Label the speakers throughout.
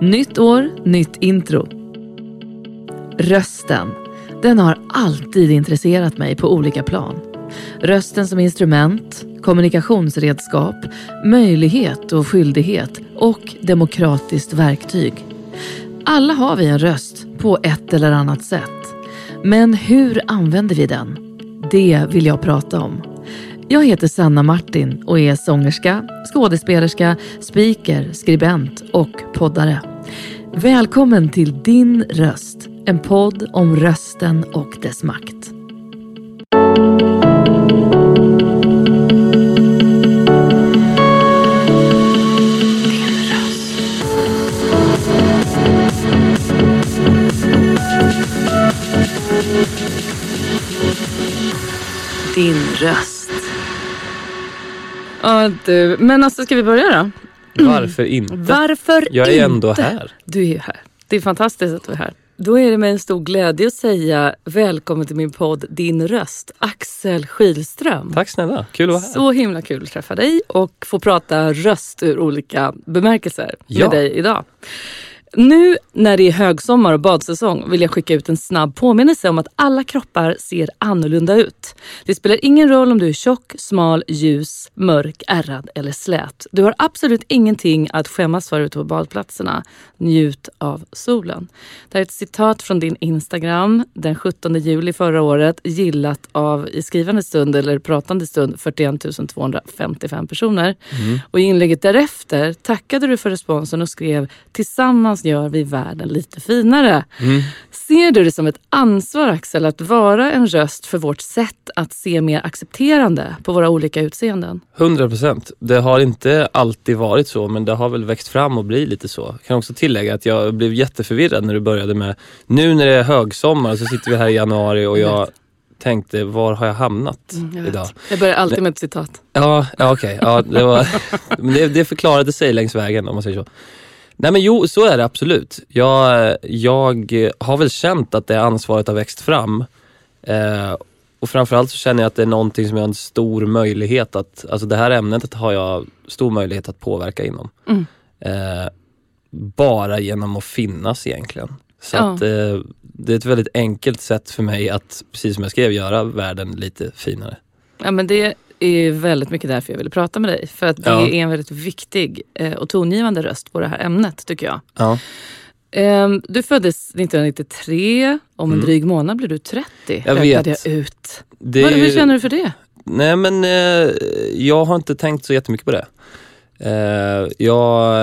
Speaker 1: Nytt år, nytt intro. Rösten. Den har alltid intresserat mig på olika plan. Rösten som instrument, kommunikationsredskap, möjlighet och skyldighet och demokratiskt verktyg. Alla har vi en röst på ett eller annat sätt. Men hur använder vi den? Det vill jag prata om. Jag heter Sanna Martin och är sångerska, skådespelerska, speaker, skribent och poddare. Välkommen till Din röst, en podd om rösten och dess makt. Din röst. Ja du, men alltså ska vi börja då?
Speaker 2: Varför inte?
Speaker 1: Varför
Speaker 2: Jag är
Speaker 1: inte?
Speaker 2: ändå här.
Speaker 1: Du är ju här. Det är fantastiskt att du är här. Då är det med en stor glädje att säga välkommen till min podd Din röst, Axel Skilström.
Speaker 2: Tack snälla, kul att vara här.
Speaker 1: Så himla kul att träffa dig och få prata röst ur olika bemärkelser
Speaker 2: Ja.
Speaker 1: med dig idag. Nu när det är högsommar och badsäsong vill jag skicka ut en snabb påminnelse om att alla kroppar ser annorlunda ut. Det spelar ingen roll om du är tjock, smal, ljus, mörk, ärrad eller slät. Du har absolut ingenting att skämmas för ute på badplatserna. Njut av solen. Det här är ett citat från din Instagram den 17 juli förra året gillat av i skrivande stund eller pratande stund 41 255 personer. Och i inlägget därefter tackade du för responsen och skrev “Tillsammans gör vi världen lite finare”. Ser du det som ett ansvar Axel att vara en röst för vårt sätt att se mer accepterande på våra olika utseenden?
Speaker 2: 100 procent. Det har inte alltid varit så men det har väl växt fram och blivit lite så. Jag kan också tillägga att jag blev jätteförvirrad när du började med nu när det är högsommar så sitter vi här i januari och jag tänkte var har jag hamnat
Speaker 1: Mm,
Speaker 2: idag?
Speaker 1: Jag börjar alltid med ett citat.
Speaker 2: Ja, ja okej. Ja, det, var, det, det förklarade sig längs vägen om man säger så. Nej men jo, så är det absolut. Jag, jag har väl känt att det ansvaret har växt fram. Eh, och framförallt så känner jag att det är någonting som jag har en stor möjlighet att, alltså det här ämnet har jag stor möjlighet att påverka inom.
Speaker 1: Mm.
Speaker 2: Eh, bara genom att finnas egentligen. Så
Speaker 1: Ja.
Speaker 2: att eh, det är ett väldigt enkelt sätt för mig att, precis som jag skrev, göra världen lite finare.
Speaker 1: Ja, men det är väldigt mycket därför jag ville prata med dig. För att det
Speaker 2: Ja.
Speaker 1: är en väldigt viktig eh, och tongivande röst på det här ämnet tycker jag.
Speaker 2: Ja.
Speaker 1: Ehm, Du föddes 1993, om en
Speaker 2: Mm.
Speaker 1: drig månad blir du 30.
Speaker 2: Jag
Speaker 1: räknade
Speaker 2: vet.
Speaker 1: Jag ut.
Speaker 2: Det
Speaker 1: Vad- Hur känner du för det?
Speaker 2: Nej men eh, jag har inte tänkt så jättemycket på det. Eh, jag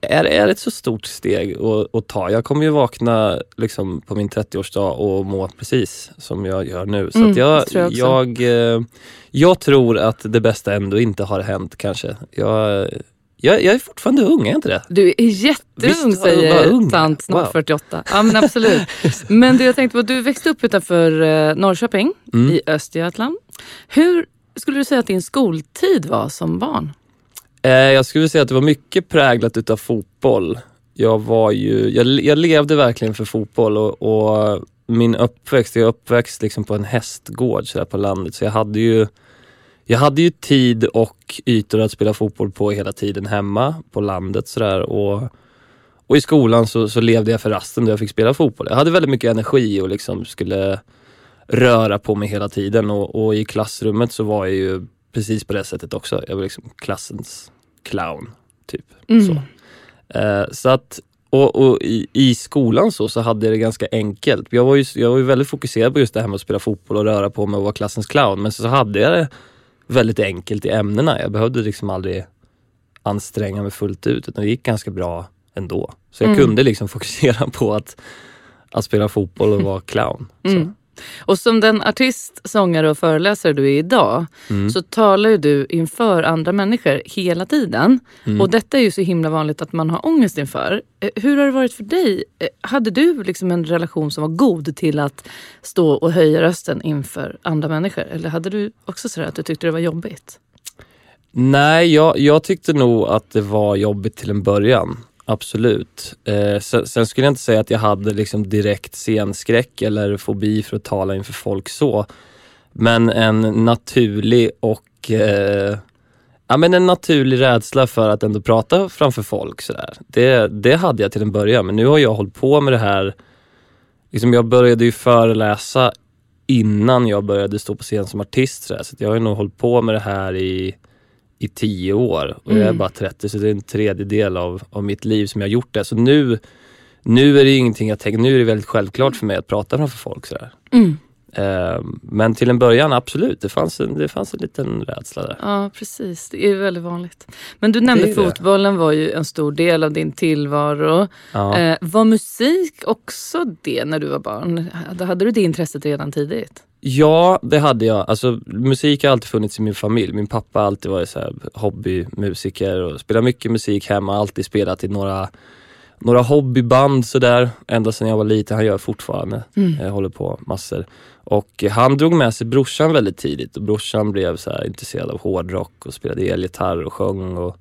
Speaker 2: är, är ett så stort steg att, att ta. Jag kommer ju vakna liksom, på min 30-årsdag och må precis som jag gör nu. Så
Speaker 1: Mm,
Speaker 2: jag,
Speaker 1: tror jag
Speaker 2: jag, eh, jag tror att det bästa ändå inte har hänt kanske. Jag, jag, jag är fortfarande ung, är jag inte det?
Speaker 1: Du är jätteung
Speaker 2: Visst
Speaker 1: säger
Speaker 2: ung?
Speaker 1: tant, snart
Speaker 2: Wow.
Speaker 1: 48. Ja men absolut. men du, jag tänkte på, du växte upp utanför eh, Norrköping
Speaker 2: Mm.
Speaker 1: i Östergötland. Hur skulle du säga att din skoltid var som barn?
Speaker 2: Eh, jag skulle säga att det var mycket präglat utav fotboll. Jag var ju, jag, jag levde verkligen för fotboll och, och min uppväxt, jag är uppväxt liksom på en hästgård sådär på landet så jag hade ju jag hade ju tid och ytor att spela fotboll på hela tiden hemma på landet sådär och, och i skolan så, så levde jag för rasten då jag fick spela fotboll. Jag hade väldigt mycket energi och liksom skulle röra på mig hela tiden och, och i klassrummet så var jag ju precis på det sättet också. Jag var liksom klassens clown, typ.
Speaker 1: Mm.
Speaker 2: Så. Eh, så att, och, och i, i skolan så, så hade jag det ganska enkelt. Jag var, ju, jag var ju väldigt fokuserad på just det här med att spela fotboll och röra på mig och vara klassens clown. Men så, så hade jag det väldigt enkelt i ämnena. Jag behövde liksom aldrig anstränga mig fullt ut utan det gick ganska bra ändå. Så jag
Speaker 1: Mm.
Speaker 2: kunde liksom fokusera på att, att spela fotboll och vara clown.
Speaker 1: Mm. Och som den artist, sångare och föreläsare du är idag
Speaker 2: Mm.
Speaker 1: så talar ju du inför andra människor hela tiden.
Speaker 2: Mm.
Speaker 1: Och detta är ju så himla vanligt att man har ångest inför. Eh, Hur har det varit för dig? Eh, Hade du liksom en relation som var god till att stå och höja rösten inför andra människor? Eller hade du också sådär att du tyckte det var jobbigt?
Speaker 2: Nej, jag, jag tyckte nog att det var jobbigt till en början. Absolut. Eh, sen, sen skulle jag inte säga att jag hade liksom direkt scenskräck eller fobi för att tala inför folk så. Men en naturlig och eh, Ja men en naturlig rädsla för att ändå prata framför folk sådär. Det, det hade jag till en början men nu har jag hållit på med det här, liksom jag började ju föreläsa innan jag började stå på scen som artist sådär. så jag har nog hållit på med det här i, i tio år och jag är
Speaker 1: Mm.
Speaker 2: bara 30 så det är en tredjedel av, av mitt liv som jag har gjort det. Så nu, nu är det ingenting jag tänker, nu är det väldigt självklart för mig att prata framför folk sådär.
Speaker 1: Mm.
Speaker 2: Eh, men till en början absolut, det fanns en, det fanns en liten rädsla där.
Speaker 1: Ja, precis. Det är väldigt vanligt. Men du nämnde
Speaker 2: är det.
Speaker 1: fotbollen var ju en stor del av din tillvaro.
Speaker 2: Ja.
Speaker 1: Eh, var musik också det när du var barn? Hade du det intresset redan tidigt?
Speaker 2: Ja, det hade jag. Alltså, musik har alltid funnits i min familj. Min pappa har alltid varit så här hobbymusiker och spelat mycket musik hemma. Alltid spelat i några, några hobbyband sådär. Ända sedan jag var liten. Han gör fortfarande.
Speaker 1: Mm.
Speaker 2: Jag håller på massor. Och han drog med sig brorsan väldigt tidigt och brorsan blev så intresserad av hårdrock och spelade elgitarr och sjöng och,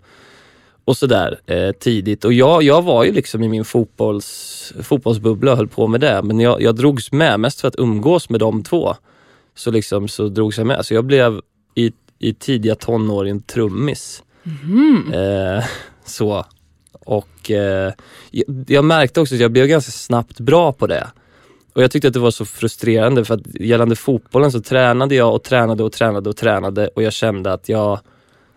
Speaker 2: och sådär eh, tidigt. Och jag, jag var ju liksom i min fotbolls, fotbollsbubbla och höll på med det. Men jag, jag drogs med mest för att umgås med de två. Så liksom så drogs jag med. Så jag blev i, i tidiga tonår en trummis.
Speaker 1: Mhm.
Speaker 2: Eh, så. Och eh, jag, jag märkte också att jag blev ganska snabbt bra på det. Och jag tyckte att det var så frustrerande för att gällande fotbollen så tränade jag och tränade och tränade och tränade och jag kände att jag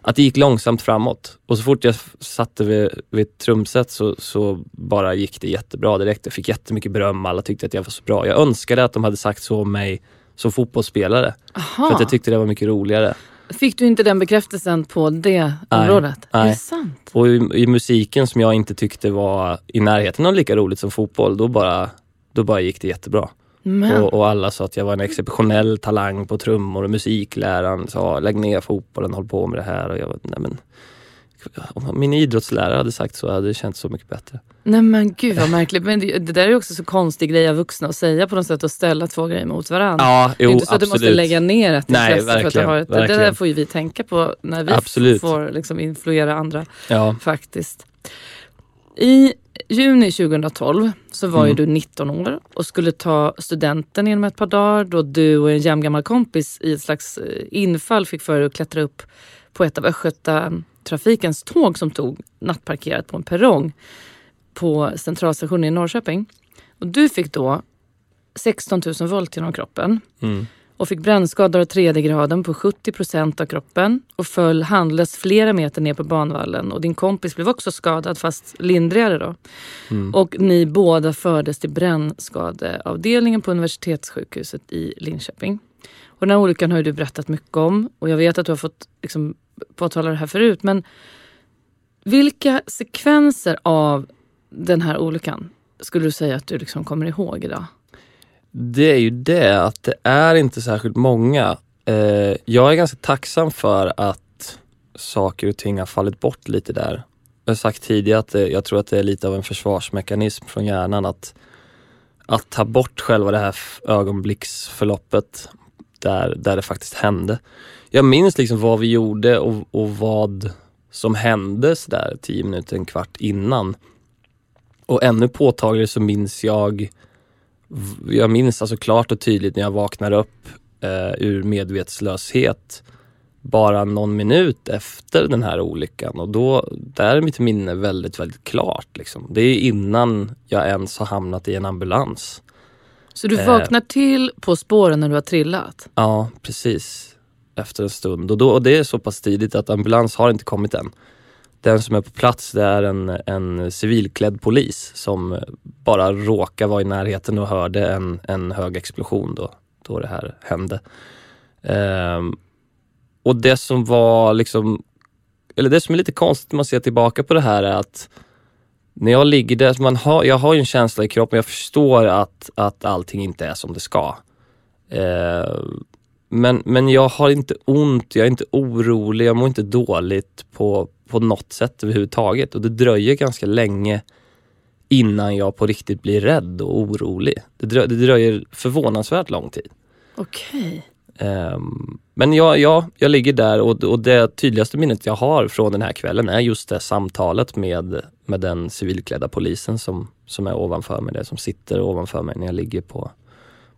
Speaker 2: att det gick långsamt framåt. Och så fort jag satte vid, vid ett trumset så, så bara gick det jättebra direkt. Jag fick jättemycket beröm, alla tyckte att jag var så bra. Jag önskade att de hade sagt så om mig som fotbollsspelare. För
Speaker 1: Aha.
Speaker 2: att jag tyckte det var mycket roligare.
Speaker 1: Fick du inte den bekräftelsen på det området? Är
Speaker 2: nej.
Speaker 1: det sant?
Speaker 2: Och i, i musiken som jag inte tyckte var i närheten av lika roligt som fotboll, då bara, då bara gick det jättebra. Och, och alla sa att jag var en exceptionell talang på trummor och musikläraren sa lägg ner fotbollen, håll på med det här. Och jag var, nej men, om min idrottslärare hade sagt så hade det känts så mycket bättre.
Speaker 1: Nej men gud vad märkligt. Men det, det där är också så konstig grej av vuxna att säga på något sätt och ställa två grejer mot varandra.
Speaker 2: Ja,
Speaker 1: det är inte så att du måste lägga ner ett
Speaker 2: Nej,
Speaker 1: intresse för att du har ett, Det där får ju vi tänka på när vi
Speaker 2: Absolut.
Speaker 1: får liksom influera andra
Speaker 2: Ja,
Speaker 1: faktiskt. I juni 2012 så var ju
Speaker 2: Mm.
Speaker 1: du 19 år och skulle ta studenten inom ett par dagar då du och en jämngammal kompis i ett slags eh, infall fick för er att klättra upp på ett av Östgötatrafikens tåg som tog nattparkerat på en perrong på centralstationen i Norrköping. Och du fick då 16 000 volt genom kroppen
Speaker 2: mm.
Speaker 1: och fick brännskador av tredje graden på 70 procent av kroppen och föll handlöst flera meter ner på banvallen. Och din kompis blev också skadad, fast lindrigare då.
Speaker 2: Mm.
Speaker 1: Och ni båda fördes till brännskadeavdelningen på universitetssjukhuset i Linköping. Och den här olyckan har ju du berättat mycket om och jag vet att du har fått liksom, påtala det här förut. Men vilka sekvenser av den här olyckan skulle du säga att du liksom kommer ihåg idag?
Speaker 2: Det är ju det att det är inte särskilt många. Eh, jag är ganska tacksam för att saker och ting har fallit bort lite där. Jag har sagt tidigare att det, jag tror att det är lite av en försvarsmekanism från hjärnan att, att ta bort själva det här ögonblicksförloppet där, där det faktiskt hände. Jag minns liksom vad vi gjorde och, och vad som hände sådär tio minuter, en kvart innan. Och ännu påtagligare så minns jag jag minns alltså klart och tydligt när jag vaknar upp eh, ur medvetslöshet bara någon minut efter den här olyckan och då, där är mitt minne väldigt, väldigt klart. Liksom. Det är innan jag ens har hamnat i en ambulans.
Speaker 1: Så du
Speaker 2: Eh.
Speaker 1: vaknar till på spåren när du har trillat?
Speaker 2: Ja, precis. Efter en stund. Och, då, och det är så pass tidigt att ambulans har inte kommit än. Den som är på plats det är en, en civilklädd polis som bara råkar vara i närheten och hörde en, en hög explosion då, då det här hände. Ehm, och det som var liksom, eller det som är lite konstigt när man ser tillbaka på det här är att när jag ligger där, man har, jag har ju en känsla i kroppen, jag förstår att, att allting inte är som det ska. Eh, men, men jag har inte ont, jag är inte orolig, jag mår inte dåligt på, på något sätt överhuvudtaget. Och det dröjer ganska länge innan jag på riktigt blir rädd och orolig. Det dröjer, det dröjer förvånansvärt lång tid.
Speaker 1: Okej.
Speaker 2: Ehm, men jag, ja, jag ligger där och, och det tydligaste minnet jag har från den här kvällen är just det samtalet med, med den civilklädda polisen som, som är ovanför mig, det som sitter ovanför mig när jag ligger på,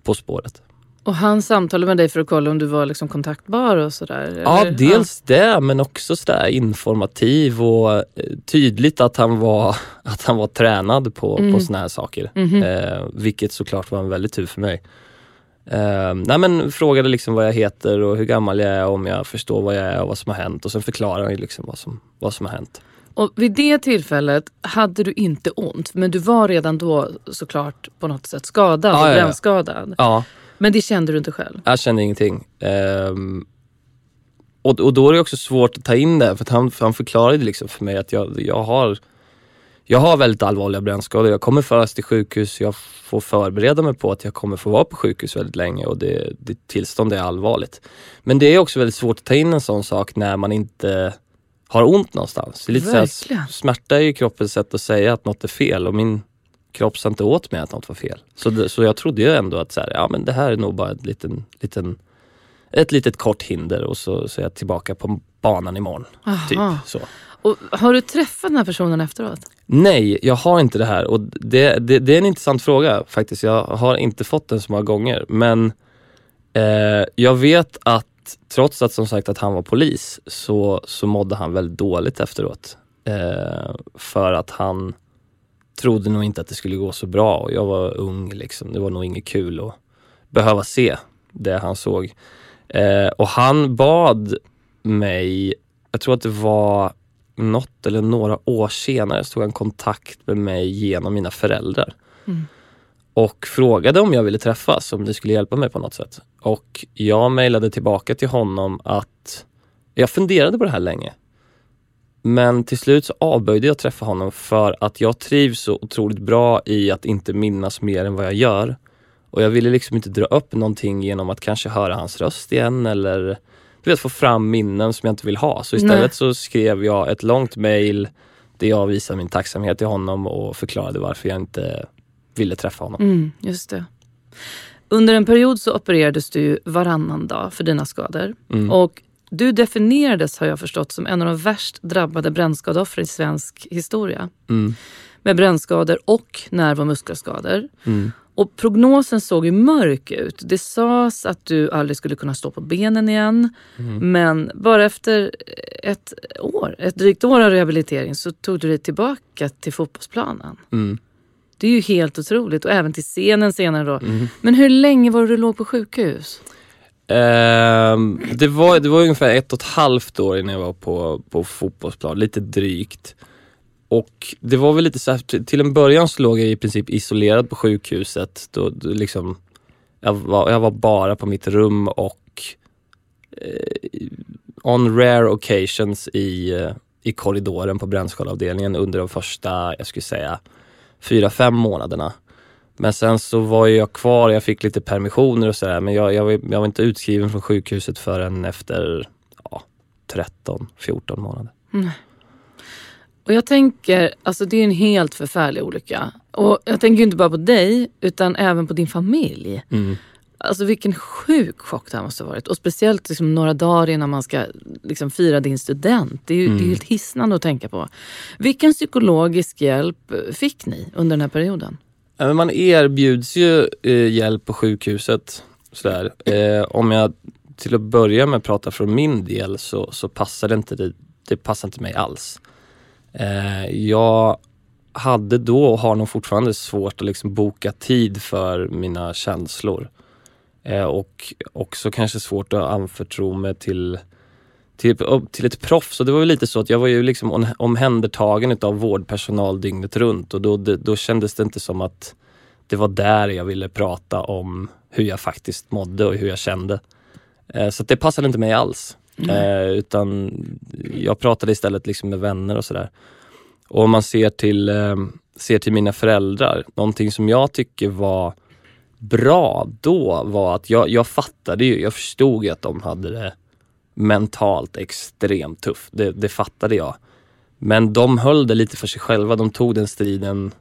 Speaker 2: på spåret.
Speaker 1: Och han samtalade med dig för att kolla om du var liksom kontaktbar och sådär?
Speaker 2: Ja,
Speaker 1: eller?
Speaker 2: dels det men också sådär informativ och eh, tydligt att han var, att han var tränad på,
Speaker 1: Mm.
Speaker 2: på såna här saker.
Speaker 1: Mhm.
Speaker 2: Eh, vilket såklart var en väldig tur för mig. Eh, nej men frågade liksom vad jag heter och hur gammal jag är, om jag förstår vad jag är och vad som har hänt och sen förklarade han liksom vad som, vad som har hänt.
Speaker 1: Och vid det tillfället hade du inte ont, men du var redan då såklart på något sätt skadad,
Speaker 2: Ja,
Speaker 1: och
Speaker 2: ja, ja.
Speaker 1: Men det kände du inte själv?
Speaker 2: jag kände ingenting. Ehm, och, och då är det också svårt att ta in det för han, för han förklarade liksom för mig att jag, jag har jag har väldigt allvarliga brännskador. Jag kommer föras till sjukhus. Jag får förbereda mig på att jag kommer få vara på sjukhus väldigt länge och det, det tillstånd är allvarligt. Men det är också väldigt svårt att ta in en sån sak när man inte har ont någonstans. Det är lite så här, smärta är ju kroppens sätt att säga att något är fel och min kropp sa inte åt mig att något var fel. Så, det, så jag trodde ju ändå att så här, ja, men det här är nog bara ett, liten, liten, ett litet kort hinder och så, så är jag tillbaka på banan imorgon. Typ, så.
Speaker 1: Och har du träffat den här personen efteråt?
Speaker 2: Nej, jag har inte det här och det, det, det är en intressant fråga faktiskt. Jag har inte fått den så många gånger men eh, jag vet att trots att som sagt att han var polis så, så mådde han väldigt dåligt efteråt. Eh, för att han trodde nog inte att det skulle gå så bra och jag var ung liksom. Det var nog inget kul att behöva se det han såg. Eh, och han bad mig, jag tror att det var något eller några år senare så tog han kontakt med mig genom mina föräldrar.
Speaker 1: Mm.
Speaker 2: Och frågade om jag ville träffas, om det skulle hjälpa mig på något sätt. Och jag mejlade tillbaka till honom att jag funderade på det här länge. Men till slut så avböjde jag träffa honom för att jag trivs så otroligt bra i att inte minnas mer än vad jag gör. Och jag ville liksom inte dra upp någonting genom att kanske höra hans röst igen eller du vet, få fram minnen som jag inte vill ha. Så istället
Speaker 1: Nej.
Speaker 2: så skrev jag ett långt mail där jag visade min tacksamhet till honom och förklarade varför jag inte ville träffa honom.
Speaker 1: Mm, just det. Under en period så opererades du varannan dag för dina skador.
Speaker 2: Mm.
Speaker 1: Och du definierades, har jag förstått, som en av de värst drabbade brännskadeoffren i svensk historia.
Speaker 2: Mm.
Speaker 1: Med brännskador och nerv och muskelskador.
Speaker 2: Mm.
Speaker 1: Och prognosen såg ju mörk ut. Det sades att du aldrig skulle kunna stå på benen igen.
Speaker 2: Mm.
Speaker 1: Men bara efter ett år, ett drygt år av rehabilitering så tog du dig tillbaka till fotbollsplanen.
Speaker 2: Mm.
Speaker 1: Det är ju helt otroligt och även till scenen senare då.
Speaker 2: Mm.
Speaker 1: Men hur länge var du låg på sjukhus?
Speaker 2: Ehm, det, var, det var ungefär ett och ett halvt år innan jag var på, på fotbollsplan, lite drygt. Och det var väl lite så här, till en början så låg jag i princip isolerad på sjukhuset. Då, då liksom, jag, var, jag var bara på mitt rum och eh, on rare occasions i, eh, i korridoren på brännskadeavdelningen under de första, jag skulle säga, fyra, fem månaderna. Men sen så var jag kvar, jag fick lite permissioner och sådär men jag, jag, var, jag var inte utskriven från sjukhuset förrän efter ja, 13, 14 månader.
Speaker 1: Och jag tänker, alltså det är en helt förfärlig olycka. Och jag tänker inte bara på dig utan även på din familj.
Speaker 2: Mm.
Speaker 1: Alltså vilken sjuk chock det här måste ha varit. Och speciellt liksom några dagar innan man ska liksom fira din student. Det är ju det är ju helt hisnande att tänka på. Vilken psykologisk hjälp fick ni under den här perioden?
Speaker 2: Men Man erbjuds ju eh, hjälp på sjukhuset. Sådär. Eh, om jag till att börja med pratar från min del så, så passar det inte, det, det passar inte mig alls. Eh, jag hade då och har nog fortfarande svårt att liksom boka tid för mina känslor. Eh, och också kanske svårt att anförtro mig till, till, till ett proffs. Och det var ju lite så att jag var ju liksom om- omhändertagen av vårdpersonal dygnet runt och då, det, då kändes det inte som att det var där jag ville prata om hur jag faktiskt mådde och hur jag kände. Eh, så det passade inte mig alls. Eh, utan jag pratade istället liksom med vänner och sådär. Och om man ser till, eh, ser till mina föräldrar, någonting som jag tycker var bra då var att jag, jag fattade ju, jag förstod ju att de hade det mentalt extremt tufft. Det, det fattade jag. Men de höll det lite för sig själva. De tog den striden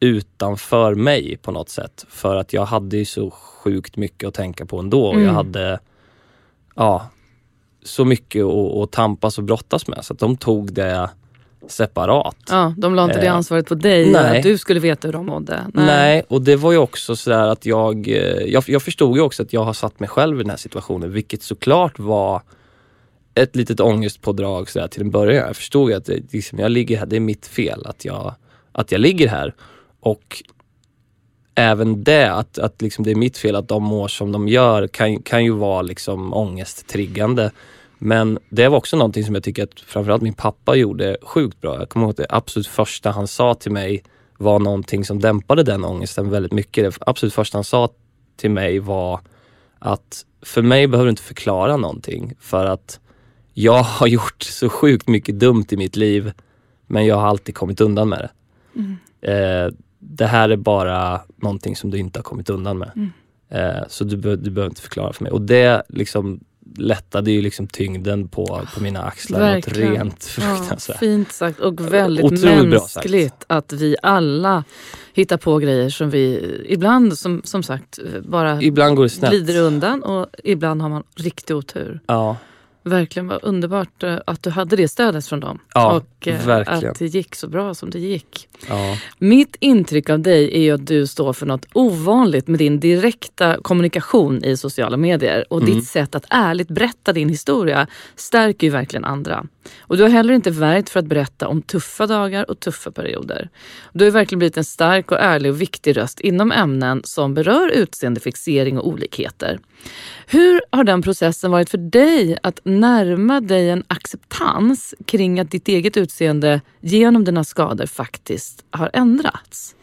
Speaker 2: utanför mig på något sätt. För att jag hade ju så sjukt mycket att tänka på ändå. Och
Speaker 1: Mm.
Speaker 2: jag hade ja, så mycket att, att tampas och brottas med. Så att de tog det separat.
Speaker 1: Ja, de la inte det
Speaker 2: Eh,
Speaker 1: ansvaret på dig,
Speaker 2: nej.
Speaker 1: att du skulle veta hur de mådde.
Speaker 2: Nej. och det var ju också sådär att jag, eh, jag, jag förstod ju också att jag har satt mig själv i den här situationen, vilket såklart var ett litet ångestpådrag sådär till en början. Jag förstod ju att det, liksom, jag ligger här, det är mitt fel att jag, att jag ligger här. Och även det, att, att liksom det är mitt fel att de mår som de gör kan, kan ju vara liksom ångesttriggande. Men det var också någonting som jag tycker att framförallt min pappa gjorde sjukt bra. Jag kommer ihåg att det absolut första han sa till mig var någonting som dämpade den ångesten väldigt mycket. Det absolut första han sa till mig var att för mig behöver du inte förklara någonting för att jag har gjort så sjukt mycket dumt i mitt liv men jag har alltid kommit undan med det. Eh, det här är bara någonting som du inte har kommit undan med. Eh, så du, be- du behöver inte förklara för mig. Och det liksom lättade ju liksom tyngden på, på mina axlar.
Speaker 1: Verkligen.
Speaker 2: rent
Speaker 1: Ja,
Speaker 2: fruktansvärt.
Speaker 1: fint sagt och väldigt
Speaker 2: Otroligt
Speaker 1: mänskligt att vi alla hittar på grejer som vi ibland som, som sagt bara
Speaker 2: Ibland går det snett.
Speaker 1: glider undan och ibland har man riktig otur.
Speaker 2: Ja,
Speaker 1: Verkligen vad underbart eh, att du hade det stödet från dem.
Speaker 2: Ja,
Speaker 1: och eh,
Speaker 2: verkligen.
Speaker 1: att det gick så bra som det gick.
Speaker 2: ja.
Speaker 1: Mitt intryck av dig är att du står för något ovanligt med din direkta kommunikation i sociala medier. Och
Speaker 2: Mm.
Speaker 1: ditt sätt att ärligt berätta din historia stärker ju verkligen andra. Och du har heller inte värjt för att berätta om tuffa dagar och tuffa perioder. Du har verkligen blivit en stark och ärlig och viktig röst inom ämnen som berör utseendefixering och olikheter. Hur har den processen varit för dig att närma dig en acceptans kring att ditt eget utseende genom dina skador faktiskt har ändrats?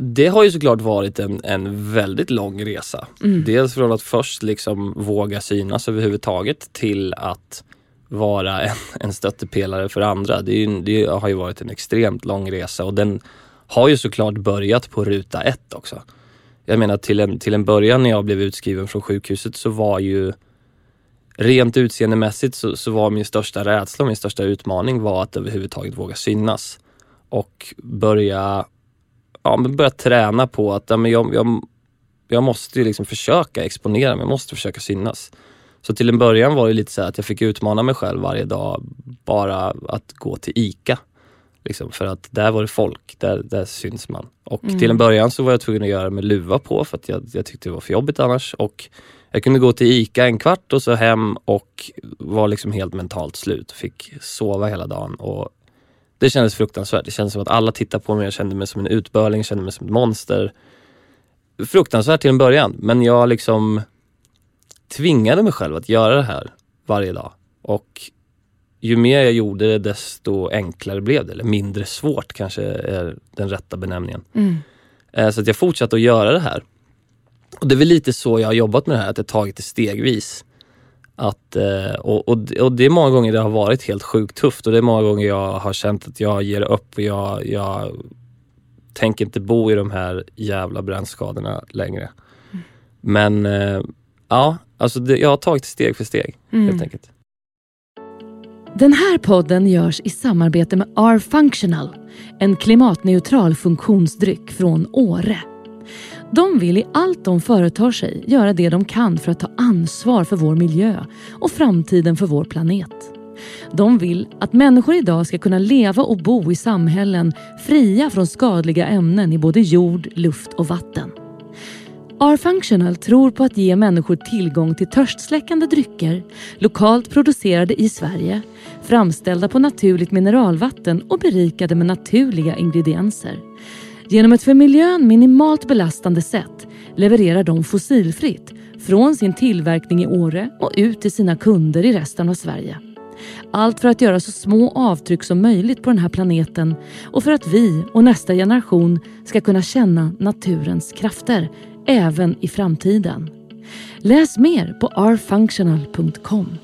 Speaker 2: Det har ju såklart varit en, en väldigt lång resa.
Speaker 1: Mm.
Speaker 2: Dels från att först liksom våga synas överhuvudtaget till att vara en, en stöttepelare för andra. Det, är ju, det har ju varit en extremt lång resa och den har ju såklart börjat på ruta ett också. Jag menar till en, till en början när jag blev utskriven från sjukhuset så var ju rent utseendemässigt så, så var min största rädsla och min största utmaning var att överhuvudtaget våga synas. Och börja ja, men börja träna på att ja, men jag, jag, jag måste ju liksom försöka exponera mig, jag måste försöka synas. Så till en början var det lite så att jag fick utmana mig själv varje dag bara att gå till ICA. Liksom, för att där var det folk, där, där syns man. Och till en början så var jag tvungen att göra med luva på för att jag, jag tyckte det var för jobbigt annars. Och jag kunde gå till ICA en kvart och så hem och var liksom helt mentalt slut. Fick sova hela dagen och det kändes fruktansvärt. Det kändes som att alla tittade på mig. Jag kände mig som en utbörling, kände mig som ett monster. Fruktansvärt till en början, men jag liksom tvingade mig själv att göra det här varje dag. Och ju mer jag gjorde det, desto enklare blev det. Eller mindre svårt kanske är den rätta benämningen. Eh, Så att jag fortsatte att göra det här. Och det är väl lite så jag har jobbat med det här, att jag tagit det stegvis. Att, eh, och, och, och det är många gånger det har varit helt sjukt tufft och det är många gånger jag har känt att jag ger upp och jag, jag tänker inte bo i de här jävla brännskadorna längre. Men eh, ja, alltså det, jag har tagit steg för steg helt enkelt.
Speaker 1: Den här podden görs i samarbete med R-Functional, en klimatneutral funktionsdryck från Åre. De vill i allt de företar sig göra det de kan för att ta ansvar för vår miljö och framtiden för vår planet. De vill att människor idag ska kunna leva och bo i samhällen fria från skadliga ämnen i både jord, luft och vatten. R-Functional tror på att ge människor tillgång till törstsläckande drycker, lokalt producerade i Sverige, framställda på naturligt mineralvatten och berikade med naturliga ingredienser. Genom ett för miljön minimalt belastande sätt levererar de fossilfritt från sin tillverkning i Åre och ut till sina kunder i resten av Sverige. Allt för att göra så små avtryck som möjligt på den här planeten och för att vi och nästa generation ska kunna känna naturens krafter även i framtiden. Läs mer på rfunctional.com.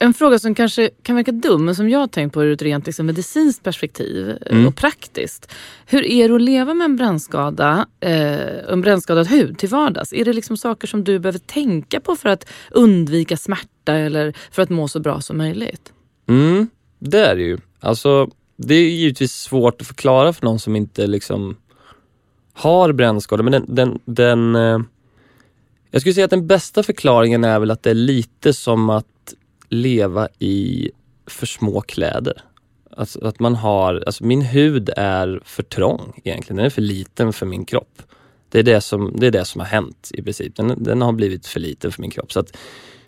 Speaker 1: En fråga som kanske kan verka dum, men som jag har tänkt på ur ett rent liksom, medicinskt perspektiv eh,
Speaker 2: Mm.
Speaker 1: och praktiskt. Hur är det att leva med en brännskada, eh, en brännskadad hud till vardags? Är det liksom saker som du behöver tänka på för att undvika smärta eller för att må så bra som möjligt?
Speaker 2: Mm, det är det ju. Alltså, det är givetvis svårt att förklara för någon som inte liksom har brännskador, men den, den, den eh, jag skulle säga att den bästa förklaringen är väl att det är lite som att leva i för små kläder. Alltså att man har, alltså min hud är för trång egentligen, den är för liten för min kropp. Det är det som, det är det som har hänt i princip. Den, den har blivit för liten för min kropp. Så att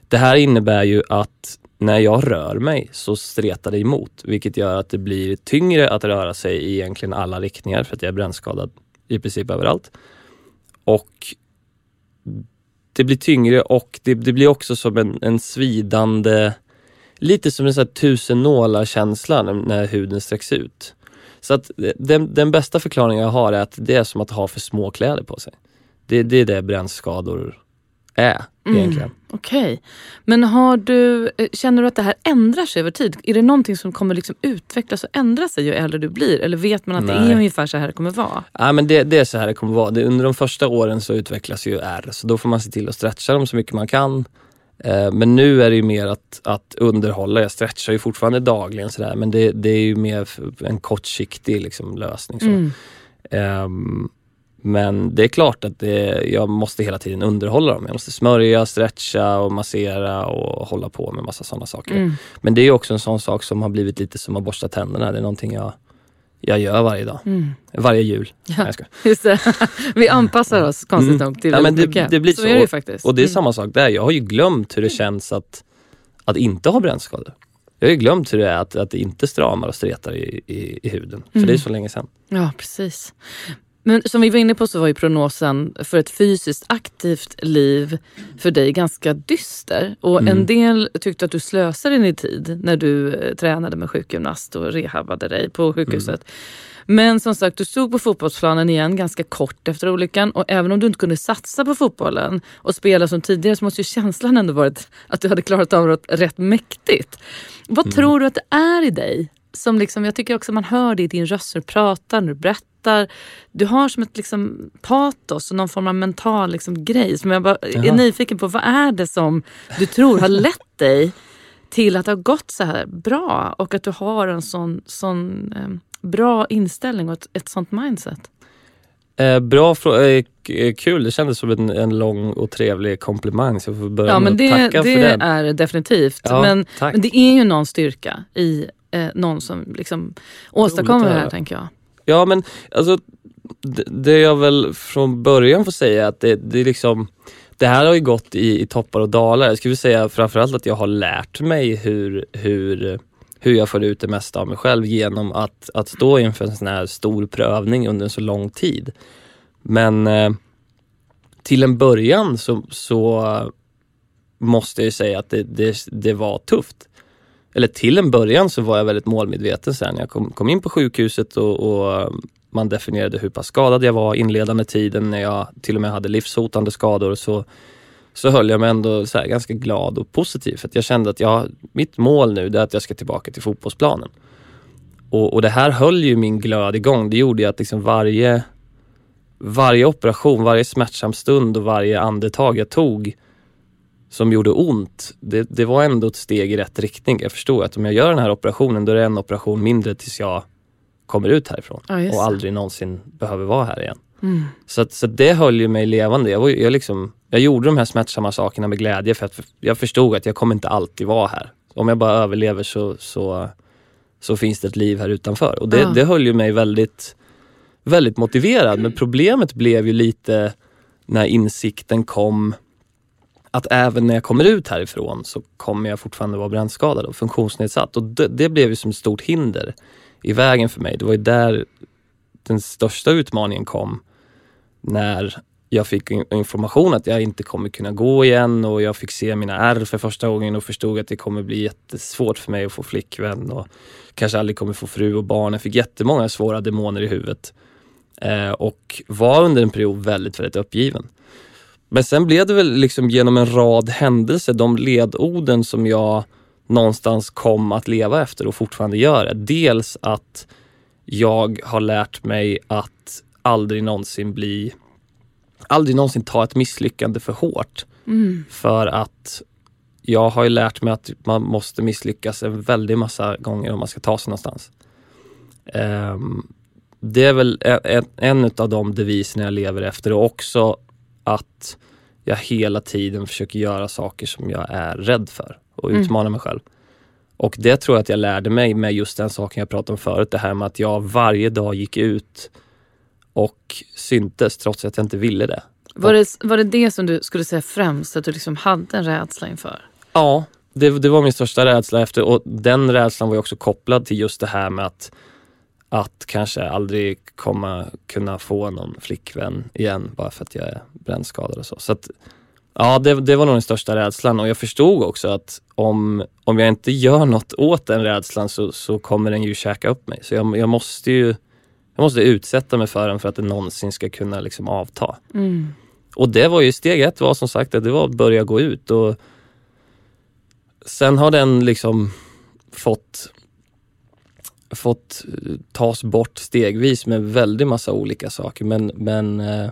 Speaker 2: Det här innebär ju att när jag rör mig så stretar det emot, vilket gör att det blir tyngre att röra sig i egentligen alla riktningar för att jag är brännskadad i princip överallt. Och det blir tyngre och det, det blir också som en, en svidande, lite som en sån här tusen nålar känsla när, när huden sträcks ut. Så att den, den bästa förklaringen jag har är att det är som att ha för små kläder på sig. Det, det är det brännskador är egentligen. Mm,
Speaker 1: Okej. Okay. Men har du, eh, känner du att det här ändrar sig över tid? Är det någonting som kommer liksom utvecklas och ändra sig ju äldre du blir? Eller vet man att Nej. det är ungefär så här det kommer vara?
Speaker 2: Ja, men det, det är så här det kommer vara. Det, under de första åren så utvecklas ju ärr, så då får man se till att stretcha dem så mycket man kan. Eh, men nu är det ju mer att, att underhålla. Jag stretchar ju fortfarande dagligen sådär men det, det är ju mer en kortsiktig liksom, lösning. Så. Mm. Um, men det är klart att det, jag måste hela tiden underhålla dem. Jag måste smörja, stretcha och massera och hålla på med massa sådana saker. Mm. Men det är också en sån sak som har blivit lite som att borsta tänderna. Det är någonting jag, jag gör varje dag. Mm. Varje jul.
Speaker 1: Ja, just det. Vi anpassar oss konstigt mm. nog till
Speaker 2: ja, men det, det, blir så. så. Är det faktiskt. Och det är mm. samma sak där. Jag har ju glömt hur det känns att, att inte ha brännskador. Jag har ju glömt hur det är att, att det inte stramar och stretar i, i, i huden. För det är mm. så länge sedan.
Speaker 1: Ja, precis. Men som vi var inne på så var ju prognosen för ett fysiskt aktivt liv för dig ganska dyster. Och mm. en del tyckte att du slösade din tid när du eh, tränade med sjukgymnast och rehabade dig på sjukhuset. Mm. Men som sagt, du stod på fotbollsplanen igen ganska kort efter olyckan och även om du inte kunde satsa på fotbollen och spela som tidigare så måste ju känslan ändå varit att du hade klarat av det rätt mäktigt. Vad mm. tror du att det är i dig? Som liksom, jag tycker också man hör det i din röst när du pratar, när du berättar. Du har som ett liksom patos och någon form av mental liksom grej som jag bara är nyfiken på. Vad är det som du tror har lett dig till att det har gått så här bra och att du har en sån, sån eh, bra inställning och ett, ett sånt mindset?
Speaker 2: Eh, bra fråga, eh, eh, kul. Det kändes som en, en, lång och trevlig komplimang så jag får börja
Speaker 1: ja,
Speaker 2: med
Speaker 1: men det,
Speaker 2: att tacka
Speaker 1: det
Speaker 2: för den.
Speaker 1: Det är definitivt. Ja, men, men, det är ju någon styrka i eh, någon som liksom åstadkommer det här tänker jag.
Speaker 2: Ja men alltså det, det jag väl från början får säga att det, det är liksom det här har ju gått i, i toppar och dalar. Jag skulle säga framförallt att jag har lärt mig hur, hur, hur jag får ut det mesta av mig själv genom att, att stå inför en sån här stor prövning under en så lång tid. Men eh, till en början så, så måste jag säga att det, det, det var tufft eller till en början så var jag väldigt målmedveten sen. Jag kom, kom in på sjukhuset och, och, eh, man definierade hur pass skadad jag var inledande tiden när jag till och med hade livshotande skador. Så, så höll jag mig ändå så ganska glad och positiv för att jag kände att jag, mitt mål nu är att jag ska tillbaka till fotbollsplanen. Och, och det här höll ju min glöd igång. Det gjorde ju att liksom varje, varje operation, varje smärtsam stund och varje andetag jag tog som gjorde ont, det, det, var ändå ett steg i rätt riktning. Jag förstod att om jag gör den här operationen, då är det en operation mindre tills jag kommer ut härifrån ja, och aldrig någonsin behöver vara här igen. Mm. Så, så det höll ju mig levande. Jag, var, jag, liksom, jag gjorde de här smärtsamma sakerna med glädje för att jag förstod att jag kommer inte alltid vara här. Om jag bara överlever så, så, så finns det ett liv här utanför. Och det, ja. det höll ju mig väldigt, väldigt motiverad. Men problemet blev ju lite när insikten kom att även när jag kommer ut härifrån så kommer jag fortfarande vara brännskadad och funktionsnedsatt. Och det, det, blev ju som ett stort hinder i vägen för mig. Det var ju där den största utmaningen kom. När jag fick information att jag inte kommer kunna gå igen och jag fick se mina ärr för första gången och förstod att det kommer bli jättesvårt för mig att få flickvän och kanske aldrig kommer få fru och barn. Jag fick jättemånga svåra demoner i huvudet eh, och var under en period väldigt, väldigt uppgiven. Men sen blev det väl liksom genom en rad händelser, de ledorden som jag någonstans kom att leva efter och fortfarande gör det. Dels att jag har lärt mig att aldrig någonsin bli, aldrig någonsin ta ett misslyckande för hårt. Mm. För att jag har ju lärt mig att man måste misslyckas en väldig massa gånger om man ska ta sig någonstans. Um, det är väl en, en av de deviserna jag lever efter och också att jag hela tiden försöker göra saker som jag är rädd för. och
Speaker 1: Mm.
Speaker 2: utmana mig själv. Och det tror jag att jag lärde mig med just den saken jag pratade om förut. Det här med att jag varje dag gick ut och syntes trots att jag inte ville det.
Speaker 1: Var det, var det det som du skulle säga främst, att du liksom hade en rädsla inför?
Speaker 2: Ja, det, det var min största rädsla efter och den rädslan var också kopplad till just det här med att, att kanske aldrig komma kunna få någon flickvän igen bara för att jag är brännskadad och så. så att, ja, det, det var nog den största rädslan och jag förstod också att om, om jag inte gör något åt den rädslan så, så kommer den ju käka upp mig. Så jag, jag måste ju jag måste utsätta mig för den för att det någonsin ska kunna liksom avta.
Speaker 1: Mm.
Speaker 2: Och det var ju steg ett var som sagt att det var att börja gå ut och sen har den liksom fått fått eh, tas bort stegvis med väldigt massa olika saker men, men eh,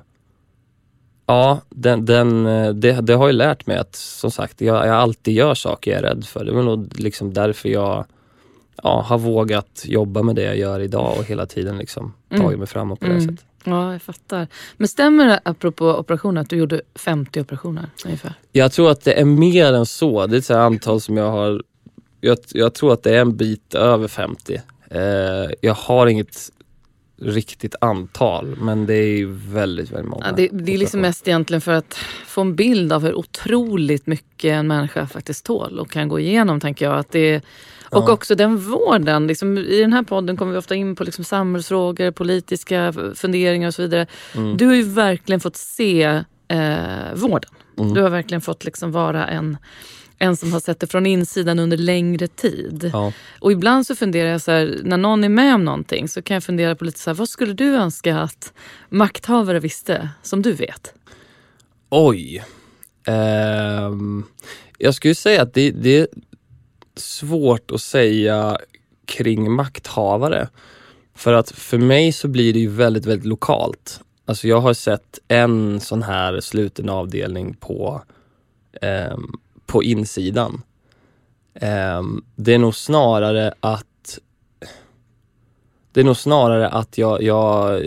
Speaker 2: ja, den, den, eh, det, det har ju lärt mig att som sagt jag, jag alltid gör saker jag är rädd för. Det var nog liksom därför jag ja, har vågat jobba med det jag gör idag och hela tiden liksom
Speaker 1: Mm.
Speaker 2: tagit mig framåt på det
Speaker 1: Mm.
Speaker 2: sättet.
Speaker 1: Ja, jag fattar. Men stämmer det, apropå operationer, att du gjorde 50 operationer ungefär?
Speaker 2: Jag tror att det är mer än så. Det är ett antal som jag har... Jag, jag tror att det är en bit över 50. Eh, jag har inget riktigt antal men det är väldigt, väldigt många.
Speaker 1: Ja, det, det är liksom mest egentligen för att få en bild av hur otroligt mycket en människa faktiskt tål och kan gå igenom tänker jag. Att det, och
Speaker 2: Ja.
Speaker 1: också den vården. Liksom, I den här podden kommer vi ofta in på liksom samhällsfrågor, politiska funderingar och så vidare.
Speaker 2: Mm.
Speaker 1: Du har ju verkligen fått se eh, vården.
Speaker 2: Mm.
Speaker 1: Du har verkligen fått liksom vara en, en som har sett det från insidan under längre tid.
Speaker 2: Ja.
Speaker 1: Och ibland så funderar jag så här, när någon är med om någonting så kan jag fundera på lite så här, vad skulle du önska att makthavare visste som du vet?
Speaker 2: Oj. Ehm, jag skulle säga att det, det är svårt att säga kring makthavare. För att för mig så blir det ju väldigt, väldigt lokalt. Alltså jag har sett en sån här sluten avdelning på, ehm, på insidan. Ehm, det är nog snarare att det är nog snarare att jag, jag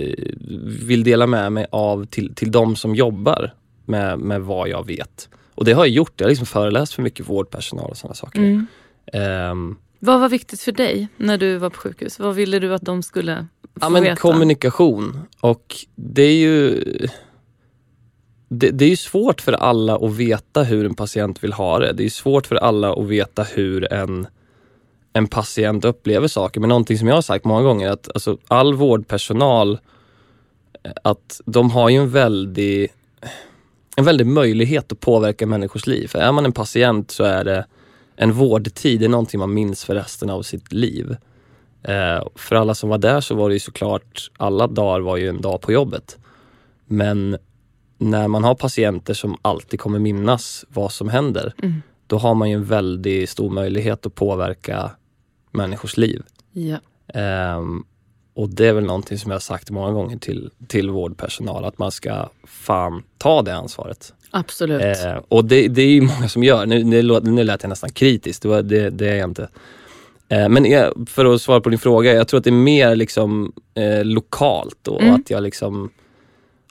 Speaker 2: vill dela med mig av till, till de som jobbar med, med vad jag vet. Och det har jag gjort. Jag har liksom föreläst för mycket vårdpersonal och sådana saker.
Speaker 1: Mm.
Speaker 2: Ehm,
Speaker 1: Vad var viktigt för dig när du var på sjukhus? Vad ville du att de skulle få
Speaker 2: ja, men
Speaker 1: veta?
Speaker 2: kommunikation. Och det är ju det, det är ju svårt för alla att veta hur en patient vill ha det. Det är ju svårt för alla att veta hur en, en patient upplever saker. Men någonting som jag har sagt många gånger är att alltså, all vårdpersonal eh, att de har ju en väldig, en väldig möjlighet att påverka människors liv. För är man en patient så är det en vårdtid, det är någonting man minns för resten av sitt liv. Eh, för alla som var där så var det ju såklart, alla dagar var ju en dag på jobbet. Men när man har patienter som alltid kommer minnas vad som händer,
Speaker 1: Mm.
Speaker 2: då har man ju en väldigt stor möjlighet att påverka människors liv.
Speaker 1: Ja.
Speaker 2: Ehm, och det är väl någonting som jag har sagt många gånger till, till vårdpersonal, att man ska fan ta det ansvaret.
Speaker 1: Absolut.
Speaker 2: Eh, och det, det är ju många som gör. Nu, nu, nu lät jag nästan kritisk, det, var, det, det är jag inte. Eh, men jag, för att svara på din fråga, jag tror att det är mer liksom eh, lokalt och
Speaker 1: Mm.
Speaker 2: att jag liksom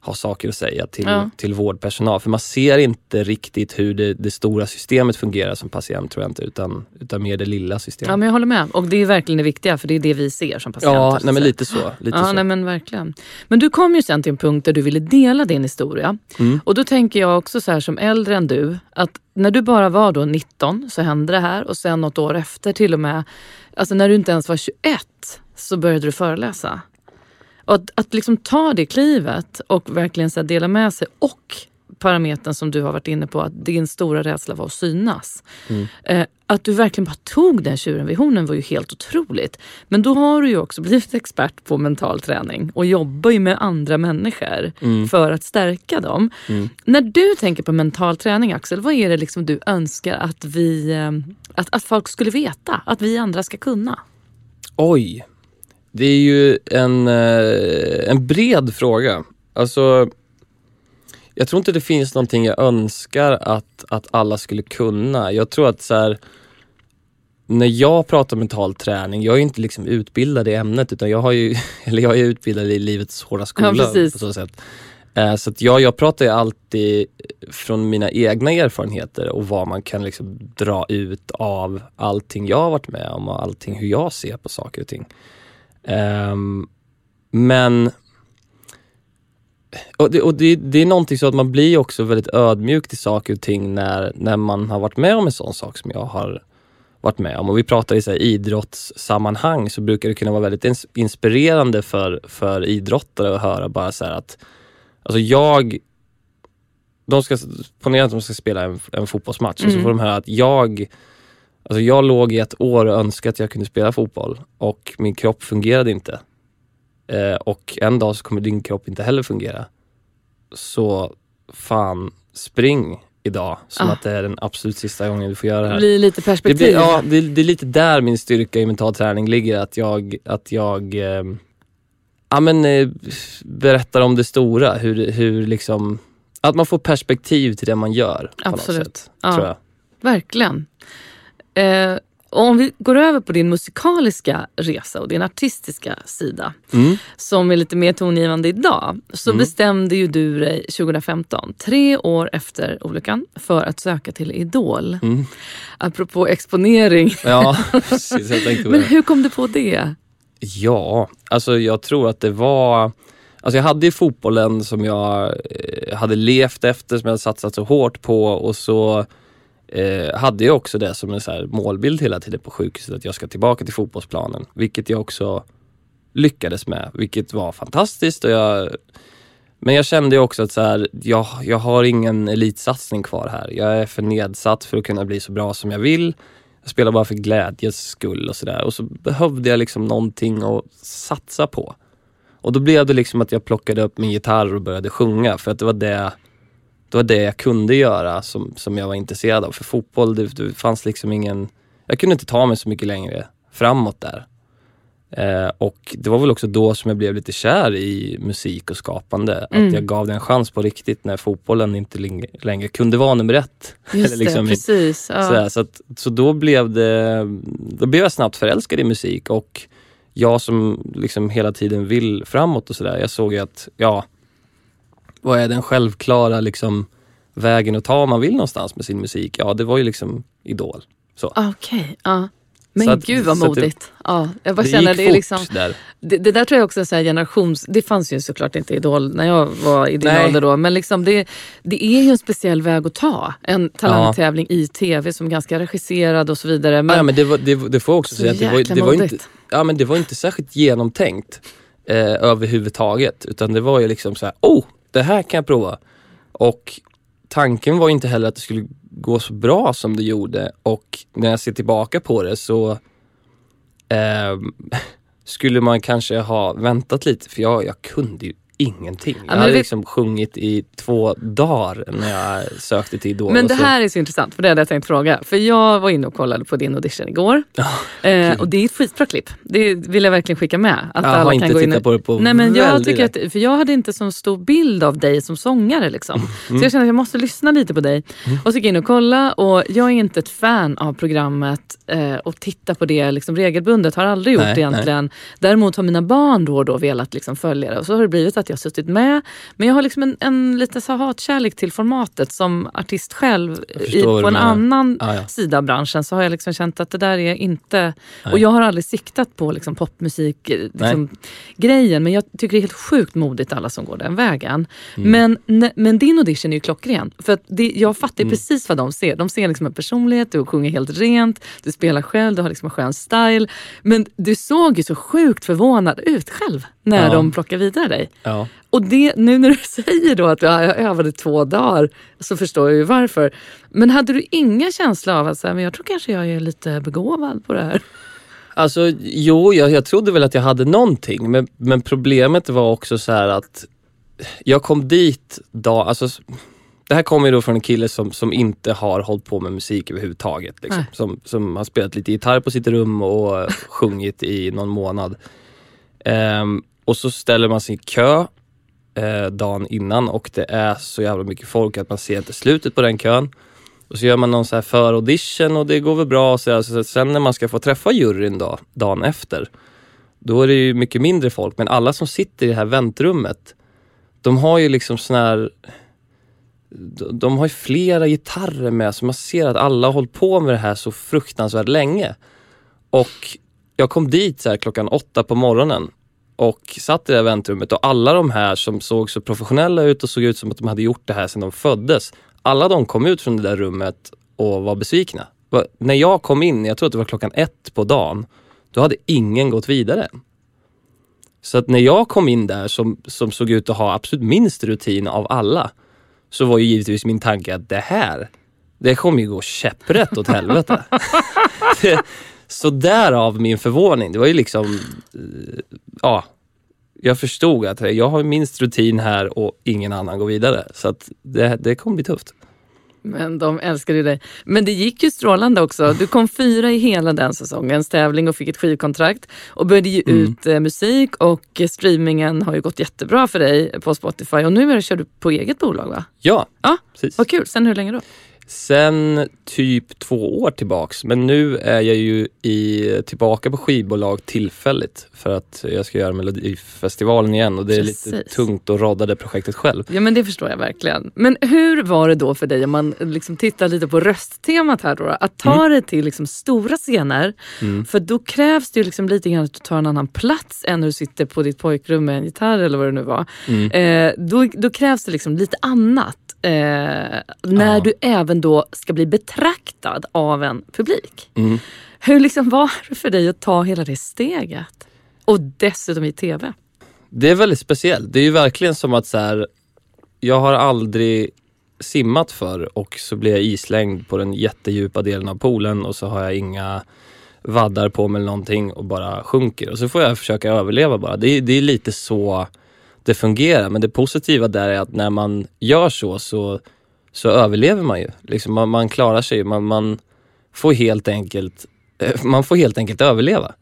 Speaker 2: har saker att säga till,
Speaker 1: Ja.
Speaker 2: till vårdpersonal. För man ser inte riktigt hur det, det stora systemet fungerar som patient tror jag inte, utan, utan mer det lilla systemet.
Speaker 1: Ja, men jag håller med. Och det är verkligen det viktiga, för det är det vi ser som patienter.
Speaker 2: Ja, nej, men lite så. Lite
Speaker 1: ja,
Speaker 2: så.
Speaker 1: Nej, men verkligen. Men du kom ju sen till en punkt där du ville dela din historia.
Speaker 2: Mm.
Speaker 1: Och då tänker jag också så här som äldre än du, att när du bara var då 19 så hände det här och sen något år efter till och med, alltså när du inte ens var 21 så började du föreläsa. Och att, att liksom ta det klivet och verkligen så dela med sig och parametern som du har varit inne på, att din stora rädsla var att synas.
Speaker 2: Mm.
Speaker 1: Eh, att du verkligen bara tog den tjuren vid hornen var ju helt otroligt. Men då har du ju också blivit expert på mental träning och jobbar ju med andra människor
Speaker 2: Mm.
Speaker 1: för att stärka dem.
Speaker 2: Mm.
Speaker 1: När du tänker på mental träning Axel, vad är det liksom du önskar att, vi, eh, att, att folk skulle veta? Att vi andra ska kunna?
Speaker 2: Oj. Det är ju en, eh, en bred fråga. Alltså, jag tror inte det finns någonting jag önskar att, att alla skulle kunna. Jag tror att så här, när jag pratar mental träning, jag är inte liksom utbildad i ämnet utan jag har ju, eller jag är utbildad i livets hårda skola
Speaker 1: Ja,
Speaker 2: på så sätt. Eh, så att ja, jag pratar ju alltid från mina egna erfarenheter och vad man kan liksom dra ut av allting jag har varit med om och allting hur jag ser på saker och ting. Um, men och, det, och det, det, är någonting så att man blir också väldigt ödmjuk till saker och ting när, när man har varit med om en sån sak som jag har varit med om. Och vi pratar i så här idrottssammanhang så brukar det kunna vara väldigt inspirerande för, för idrottare att höra bara så att Alltså jag de ska, ponera att de ska spela en, en fotbollsmatch mm. och så mm. får de höra att jag Alltså jag låg i ett år och önskade att jag kunde spela fotboll och min kropp fungerade inte. Eh, och en dag så kommer din kropp inte heller fungera. Så fan, spring idag som ah. att det är den absolut sista gången du får göra det här.
Speaker 1: Det blir lite perspektiv.
Speaker 2: Det blir, ja, det, det, är lite där min styrka i mental träning ligger. Att jag, att jag eh, ja, men, eh, berättar om det stora. Hur, hur liksom, att man får perspektiv till det man gör.
Speaker 1: Absolut.
Speaker 2: Sätt, ja. tror jag.
Speaker 1: Verkligen. Eh, om vi går över på din musikaliska resa och din artistiska sida mm. som är lite mer tongivande idag. Så mm. bestämde ju du dig 2015, tre år efter olyckan, för att söka till Idol. Mm. Apropå exponering.
Speaker 2: Ja, precis, jag tänkte
Speaker 1: Men hur kom du på det?
Speaker 2: Ja, alltså jag tror att det var Alltså jag hade ju fotbollen som jag eh, hade levt efter, som jag satsat så hårt på och så eh, hade jag också det som en så målbild hela tiden på sjukhuset, att jag ska tillbaka till fotbollsplanen. Vilket jag också lyckades med, vilket var fantastiskt. Och jag, men jag kände också att så här, jag, jag har ingen elitsatsning kvar här. Jag är för nedsatt för att kunna bli så bra som jag vill. Jag spelar bara för glädjes skull och sådär. Och så behövde jag liksom någonting att satsa på. Och då blev det liksom att jag plockade upp min gitarr och började sjunga för att det var det, det, var det jag kunde göra som, som jag var intresserad av. För fotboll, det, det fanns liksom ingen... Jag kunde inte ta mig så mycket längre framåt där. Eh, och det var väl också då som jag blev lite kär i musik och skapande. Mm. Att jag gav det en chans på riktigt när fotbollen inte längre kunde vara nummer ett.
Speaker 1: Just liksom, det, precis.
Speaker 2: Ja. Sådär, så, att, så då blev det, då blev jag snabbt förälskad i musik och jag som liksom hela tiden vill framåt och sådär. Jag såg ju att, ja, vad är den självklara liksom vägen att ta om man vill någonstans med sin musik? Ja, det var ju liksom Idol.
Speaker 1: Okej, okay, ja. Men att, gud vad modigt. Det, ja, jag bara det känner, gick det, är liksom,
Speaker 2: där.
Speaker 1: Det, det, där tror jag också är så generations... Det fanns ju såklart inte Idol när jag var i din Nej. ålder då. Men liksom det, det är ju en speciell väg att ta. En talangtävling ja. i tv som är ganska regisserad och så vidare.
Speaker 2: Men, ja, men det, var, det, det får jag också säga. Det var, det, var inte, ja, men det var inte särskilt genomtänkt eh, överhuvudtaget. Utan det var ju liksom så här, oh, det här kan jag prova. Och tanken var inte heller att det skulle gå så bra som det gjorde och när jag ser tillbaka på det så eh, skulle man kanske ha väntat lite för jag, jag kunde ju ingenting. jag hade liksom sjungit i två dagar när jag sökte till Idol.
Speaker 1: Men det här är så intressant, för det hade jag tänkt fråga. För jag var inne och kollade på din audition igår. Oh, eh, och det är ett skitbra klipp. Det vill jag verkligen skicka med.
Speaker 2: Att jag alla har kan inte gå tittat in... på det på
Speaker 1: Nej, men jag tycker att, För jag hade inte så stor bild av dig som sångare. Liksom. Mm. Så jag kände att jag måste lyssna lite på dig. Mm. Och så gick jag in och kolla och jag är inte ett fan av programmet eh, och titta på det liksom regelbundet. Har aldrig gjort nej, egentligen. Nej. Däremot har mina barn då och då velat liksom följa det. Och så har det blivit att jag suttit med. Men jag har liksom en, en lite så hatkärlek till formatet som artist själv. I, på en annan ah, ja. sida av branschen så har jag liksom känt att det där är inte... Nej. Och jag har aldrig siktat på liksom popmusik eh, liksom, grejen. Men jag tycker det är helt sjukt modigt alla som går den vägen. Mm. Men, men din audition är ju klockren. För att det, jag fattar mm. precis vad de ser. De ser liksom en personlighet, du sjunger helt rent, du spelar själv, du har liksom en skön style. Men du såg ju så sjukt förvånad ut själv när ja. de plockar vidare dig.
Speaker 2: Ja.
Speaker 1: Och det, nu när du säger då att jag övade två dagar så förstår jag ju varför. Men hade du ingen känsla av att säga, men jag tror kanske jag är lite begåvad på det här?
Speaker 2: Alltså jo, jag, jag trodde väl att jag hade någonting men, men problemet var också så att jag kom dit dag, alltså det här kommer ju då från en kille som, som inte har hållit på med musik överhuvudtaget. Liksom. Som, som har spelat lite gitarr på sitt rum och sjungit i någon månad. Um, och så ställer man sig i kö eh, dagen innan och det är så jävla mycket folk att man ser inte slutet på den kön. Och så gör man någon så här föraudition och det går väl bra. Så alltså, sen när man ska få träffa juryn då, dagen efter, då är det ju mycket mindre folk. Men alla som sitter i det här väntrummet, de har ju liksom sån här de de har ju flera gitarrer med så man ser att alla har hållit på med det här så fruktansvärt länge. Och jag kom dit så här klockan åtta på morgonen och satt i det här väntrummet och alla de här som såg så professionella ut och såg ut som att de hade gjort det här sedan de föddes. Alla de kom ut från det där rummet och var besvikna. När jag kom in, jag tror att det var klockan ett på dagen, då hade ingen gått vidare än. Så att när jag kom in där som, som såg ut att ha absolut minst rutin av alla, så var ju givetvis min tanke att det här, det kommer ju gå käpprätt åt helvete. det, så därav min förvåning. Det var ju liksom, eh, ja, jag förstod att jag har minst rutin här och ingen annan går vidare. Så att det, det kommer bli tufft.
Speaker 1: Men de älskade ju dig. Men det gick ju strålande också. Du kom fyra i hela den säsongens tävling och fick ett skivkontrakt och började ge
Speaker 2: Mm.
Speaker 1: ut eh, musik och streamingen har ju gått jättebra för dig på Spotify och nu är det, kör du på eget bolag va?
Speaker 2: Ja,
Speaker 1: Ja,
Speaker 2: precis.
Speaker 1: vad kul. Sen hur länge då?
Speaker 2: Sen typ två år tillbaks. Men nu är jag ju i, tillbaka på skivbolag tillfälligt för att jag ska göra Melodifestivalen igen och det är lite tungt att rodda det projektet själv.
Speaker 1: Ja men det förstår jag verkligen. Men hur var det då för dig om man liksom tittar lite på rösttemat här då, att ta dig till liksom stora scener.
Speaker 2: Mm.
Speaker 1: För då krävs det ju liksom lite grann att du tar en annan plats än när du sitter på ditt pojkrum med en gitarr eller vad det nu var.
Speaker 2: Mm.
Speaker 1: Eh, då, då krävs det liksom lite annat. Eh, när
Speaker 2: Ja.
Speaker 1: du även då ska bli betraktad av en publik.
Speaker 2: Mm.
Speaker 1: Hur liksom var det för dig att ta hela det steget? Och dessutom i TV.
Speaker 2: Det är väldigt speciellt. Det är ju verkligen som att så här, jag har aldrig simmat för och så blir jag islängd på den jättedjupa delen av poolen och så har jag inga vaddar på mig eller någonting och bara sjunker. Och så får jag försöka överleva bara. Det är, det är lite så det fungerar. Men det positiva där är att när man gör så så, så överlever man ju. Liksom man, man klarar sig. Man, man får helt enkelt eh, man får helt enkelt överleva.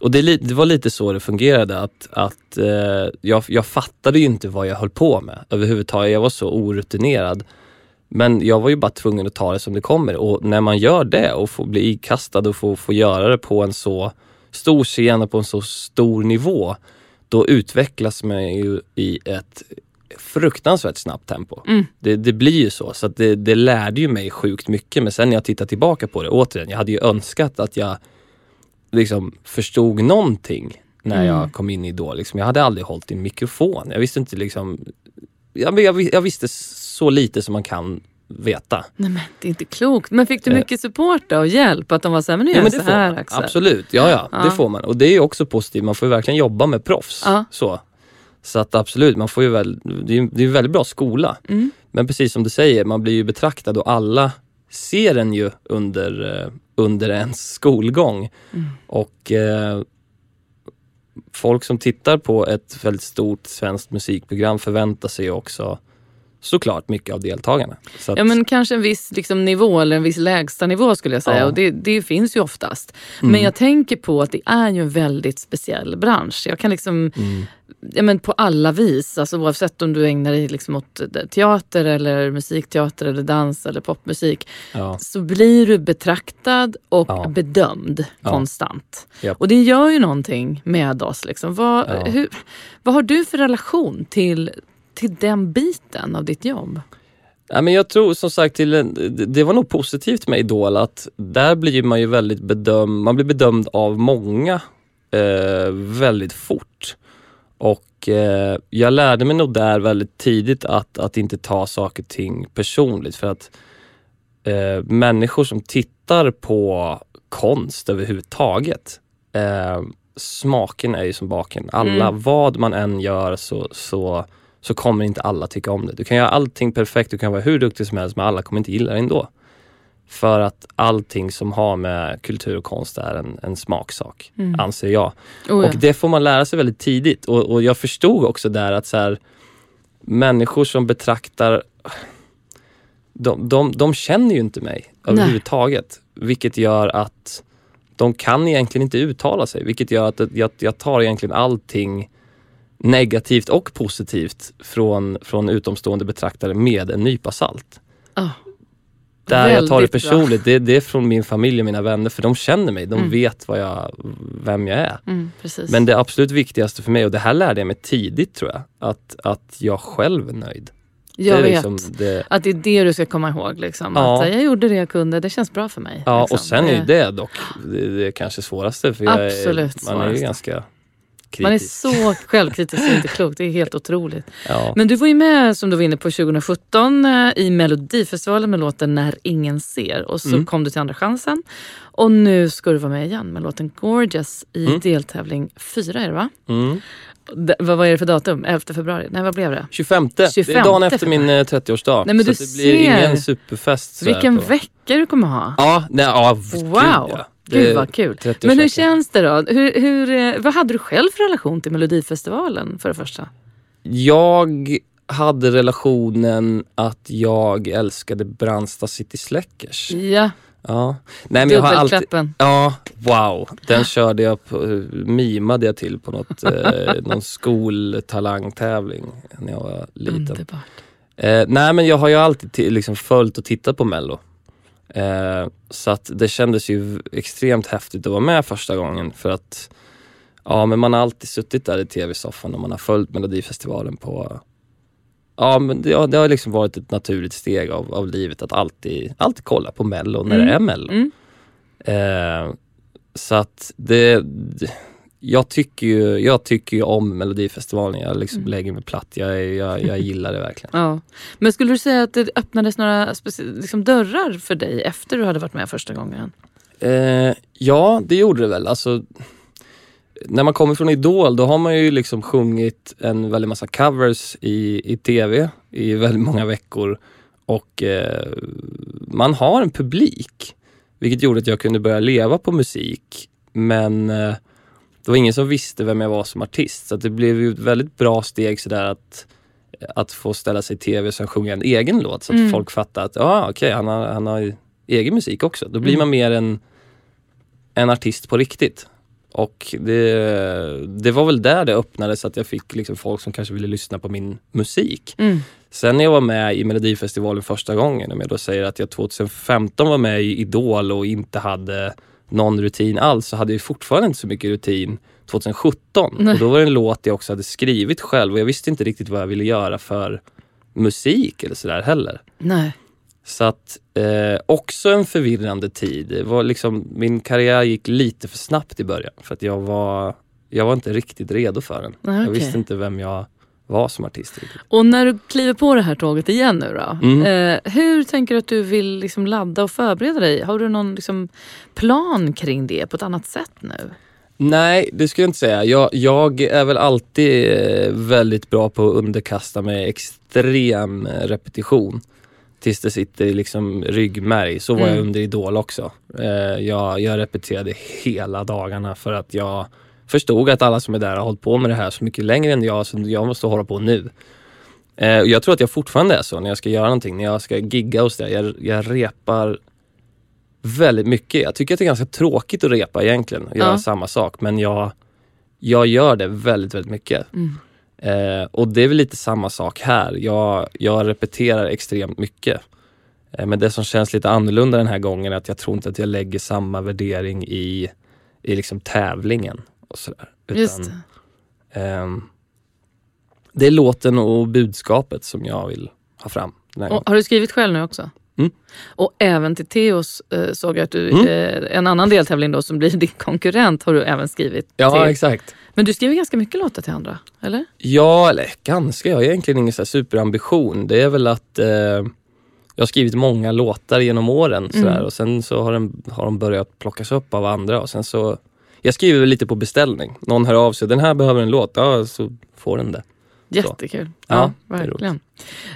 Speaker 2: Och det, det var lite så det fungerade att, att eh, jag, jag fattade ju inte vad jag höll på med överhuvudtaget. Jag var så orutinerad. Men jag var ju bara tvungen att ta det som det kommer och när man gör det och får bli ikastad och får, får göra det på en så stor scen och på en så stor nivå, då utvecklas man ju i ett fruktansvärt snabbt tempo.
Speaker 1: Mm.
Speaker 2: Det, det blir ju så, så det, det lärde ju mig sjukt mycket. Men sen när jag tittar tillbaka på det, återigen, jag hade ju önskat att jag liksom förstod någonting när
Speaker 1: Mm.
Speaker 2: jag kom in i Idol. Liksom, jag hade aldrig hållit i en mikrofon. Jag visste inte liksom... Jag, jag, jag visste så lite som man kan veta.
Speaker 1: Nej men det är inte klokt. Men fick du
Speaker 2: Eh.
Speaker 1: mycket support då och hjälp? Att de var såhär, men nu gör
Speaker 2: Ja, men det
Speaker 1: så här. Axel.
Speaker 2: Absolut, ja, ja
Speaker 1: Ja.
Speaker 2: det får man. Och det är ju också positivt, man får ju verkligen jobba med proffs.
Speaker 1: Ja.
Speaker 2: Så. Så att absolut, man får ju väl, det är det är en väldigt bra skola.
Speaker 1: Mm.
Speaker 2: Men precis som du säger, man blir ju betraktad och alla ser en ju under, eh, under ens skolgång.
Speaker 1: Mm.
Speaker 2: Och eh, folk som tittar på ett väldigt stort svenskt musikprogram förväntar sig också såklart mycket av deltagarna. Att,
Speaker 1: Ja men kanske en viss liksom, nivå eller en viss lägsta nivå skulle jag säga.
Speaker 2: Ja.
Speaker 1: Och det, det finns ju oftast.
Speaker 2: Mm.
Speaker 1: Men jag tänker på att det är ju en väldigt speciell bransch. Jag kan liksom,
Speaker 2: Mm.
Speaker 1: ja, men på alla vis, alltså, oavsett om du ägnar dig liksom åt eh, teater eller musikteater eller dans eller popmusik.
Speaker 2: ja.
Speaker 1: Så blir du betraktad och
Speaker 2: Ja.
Speaker 1: bedömd konstant.
Speaker 2: Japp.
Speaker 1: Och det gör ju någonting med oss. Liksom. Vad, hur, vad har du för relation till, till den biten av ditt jobb?
Speaker 2: Ja, men jag tror som sagt, till en, det- det var nog positivt med Idol att där blir man ju väldigt bedömd, man blir bedömd av många eh, väldigt fort. Och eh, jag lärde mig nog där väldigt tidigt att, att inte ta saker och ting personligt för att eh, människor som tittar på konst överhuvudtaget, eh, smaken är ju som baken. Alla,
Speaker 1: Mm.
Speaker 2: vad man än gör så, så så kommer inte alla tycka om det. Du kan göra allting perfekt, du kan vara hur duktig som helst men alla kommer inte gilla det ändå. För att allting som har med kultur och konst är en, en smaksak,
Speaker 1: Mm.
Speaker 2: anser jag.
Speaker 1: Oh, ja.
Speaker 2: Och det får man lära sig väldigt tidigt. Och, och jag förstod också där att så här, människor som betraktar de, de, de känner ju inte mig överhuvudtaget. Vilket gör att de kan egentligen inte uttala sig. Vilket gör att jag, jag tar egentligen allting negativt och positivt från, från utomstående betraktare med en nypa salt.
Speaker 1: Ah.
Speaker 2: där jag tar det personligt, det, det är från min familj och mina vänner för de känner mig, de
Speaker 1: Mm.
Speaker 2: vet vad jag, vem jag är.
Speaker 1: Mm.
Speaker 2: Men det absolut viktigaste för mig, och det här lärde jag mig tidigt tror jag, att, att jag själv är nöjd.
Speaker 1: jag
Speaker 2: det är
Speaker 1: vet.
Speaker 2: liksom det,
Speaker 1: Att det är det du ska komma ihåg. Liksom.
Speaker 2: Ja.
Speaker 1: Att jag gjorde det jag kunde, det känns bra för mig.
Speaker 2: ja,
Speaker 1: liksom.
Speaker 2: och sen är det dock det, det kanske svåraste. För
Speaker 1: Absolut
Speaker 2: är, man är ju
Speaker 1: svåraste.
Speaker 2: Ganska
Speaker 1: Man är
Speaker 2: kritisk.
Speaker 1: så självkritisk, det är inte klokt. Det är helt otroligt.
Speaker 2: Ja.
Speaker 1: Men du var ju med, som du var inne på, 2017 eh, i Melodifestivalen med låten När ingen ser. Och så
Speaker 2: Mm.
Speaker 1: kom du till Andra chansen. Och nu ska du vara med igen med låten Gorgeous i
Speaker 2: Mm.
Speaker 1: deltävling 4 är det va?
Speaker 2: Mm.
Speaker 1: D- vad, vad är det för datum? 11 februari? Nej, vad blev det?
Speaker 2: 25. Det är
Speaker 1: 25
Speaker 2: dagen efter min eh, 30-årsdag.
Speaker 1: Nej, men
Speaker 2: så
Speaker 1: du
Speaker 2: det blir
Speaker 1: ser.
Speaker 2: ingen superfest.
Speaker 1: Vilken vecka du kommer ha!
Speaker 2: Ja, nej, ja v- gud,
Speaker 1: Wow!
Speaker 2: ja. Det
Speaker 1: Gud vad kul.
Speaker 2: 30
Speaker 1: Men hur känns det då? Hur, hur, eh, vad hade du själv för relation till Melodifestivalen för det första?
Speaker 2: Jag hade relationen att jag älskade Brandsta City Släckers.
Speaker 1: Ja,
Speaker 2: Ja. Nej, men jag har alltid. Ja, wow. Den körde jag på, mimade jag till på något, eh, någon skoltalangtävling när jag var liten.
Speaker 1: Underbart.
Speaker 2: Eh, nej men jag har ju alltid ti- liksom följt och tittat på mello. Eh, så att det kändes ju extremt häftigt att vara med första gången för att ja men man har alltid suttit där i tv-soffan och man har följt Melodifestivalen på Ja men det, har- det har liksom varit ett naturligt steg av, av livet att alltid, alltid kolla på mello när
Speaker 1: Mm.
Speaker 2: det är mello.
Speaker 1: Mm.
Speaker 2: Eh, så att det, det- jag tycker ju, jag tycker ju om Melodifestivalen. Jag liksom
Speaker 1: Mm.
Speaker 2: lägger mig platt. Jag, jag, jag gillar det verkligen.
Speaker 1: Ja. Men skulle du säga att det öppnades några liksom dörrar för dig efter du hade varit med första gången?
Speaker 2: Eh, ja, det gjorde det väl. Alltså, när man kommer från Idol då har man ju liksom sjungit en väldig massa covers i, i TV i väldigt många veckor och eh, man har en publik. Vilket gjorde att jag kunde börja leva på musik. Men eh, det var ingen som visste vem jag var som artist. Så det blev ju ett väldigt bra steg sådär att, att få ställa sig i TV och sen sjunga en egen låt. Så att
Speaker 1: Mm.
Speaker 2: folk fattar att ah, okej, han, har, han har egen musik också. Då blir
Speaker 1: Mm.
Speaker 2: man mer en, en artist på riktigt. Och det, det var väl där det öppnades att jag fick liksom folk som kanske ville lyssna på min musik.
Speaker 1: Mm.
Speaker 2: Sen när jag var med i Melodifestivalen första gången, om jag då säger att jag 2015 var med i Idol och inte hade någon rutin alls, så hade jag fortfarande inte så mycket rutin 2017.
Speaker 1: Nej.
Speaker 2: Och då var det en låt jag också hade skrivit själv och jag visste inte riktigt vad jag ville göra för musik eller sådär heller.
Speaker 1: Nej.
Speaker 2: Så att eh, också en förvirrande tid. Det var liksom, min karriär gick lite för snabbt i början för att jag var, jag var inte riktigt redo för den.
Speaker 1: Nej,
Speaker 2: Jag
Speaker 1: okej.
Speaker 2: visste inte vem jag var som artist.
Speaker 1: Och när du kliver på det här tåget igen nu då.
Speaker 2: Mm.
Speaker 1: Eh, hur tänker du att du vill liksom ladda och förbereda dig? Har du någon liksom plan kring det på ett annat sätt nu?
Speaker 2: Nej, det skulle jag inte säga. Jag, jag är väl alltid eh, väldigt bra på att underkasta mig extrem eh, repetition. Tills det sitter i liksom ryggmärg. Så var jag
Speaker 1: Mm.
Speaker 2: under Idol också. Eh, jag, jag repeterade hela dagarna för att jag förstod att alla som är där har hållit på med det här så mycket längre än jag, så jag måste hålla på nu. Eh, och jag tror att jag fortfarande är så när jag ska göra någonting, när jag ska gigga och sådär. Jag, jag repar väldigt mycket. Jag tycker att det är ganska tråkigt att repa egentligen och göra
Speaker 1: Ja.
Speaker 2: samma sak men jag, jag gör det väldigt, väldigt mycket.
Speaker 1: Mm.
Speaker 2: Eh, och det är väl lite samma sak här. Jag, jag repeterar extremt mycket. Eh, men det som känns lite annorlunda den här gången är att jag tror inte att jag lägger samma värdering i, i liksom tävlingen. Och sådär.
Speaker 1: Just
Speaker 2: Utan,
Speaker 1: det.
Speaker 2: ehm, det är låten och budskapet som jag vill ha fram.
Speaker 1: Har du skrivit själv nu också?
Speaker 2: Mm.
Speaker 1: Och även till Theos eh, såg jag att du,
Speaker 2: Mm.
Speaker 1: eh, en annan deltävling då som blir din konkurrent har du även skrivit
Speaker 2: Ja,
Speaker 1: till.
Speaker 2: exakt.
Speaker 1: Men du skriver ganska mycket låtar till andra, eller?
Speaker 2: Ja, eller ganska. Jag har egentligen ingen så här superambition. Det är väl att eh, jag har skrivit många låtar genom åren
Speaker 1: Mm.
Speaker 2: sådär, och sen så har, den, har de börjat plockas upp av andra och sen så jag skriver lite på beställning. Någon hör av sig, den här behöver en låt, ja så får den det.
Speaker 1: Jättekul.
Speaker 2: Ja,
Speaker 1: Ja, verkligen.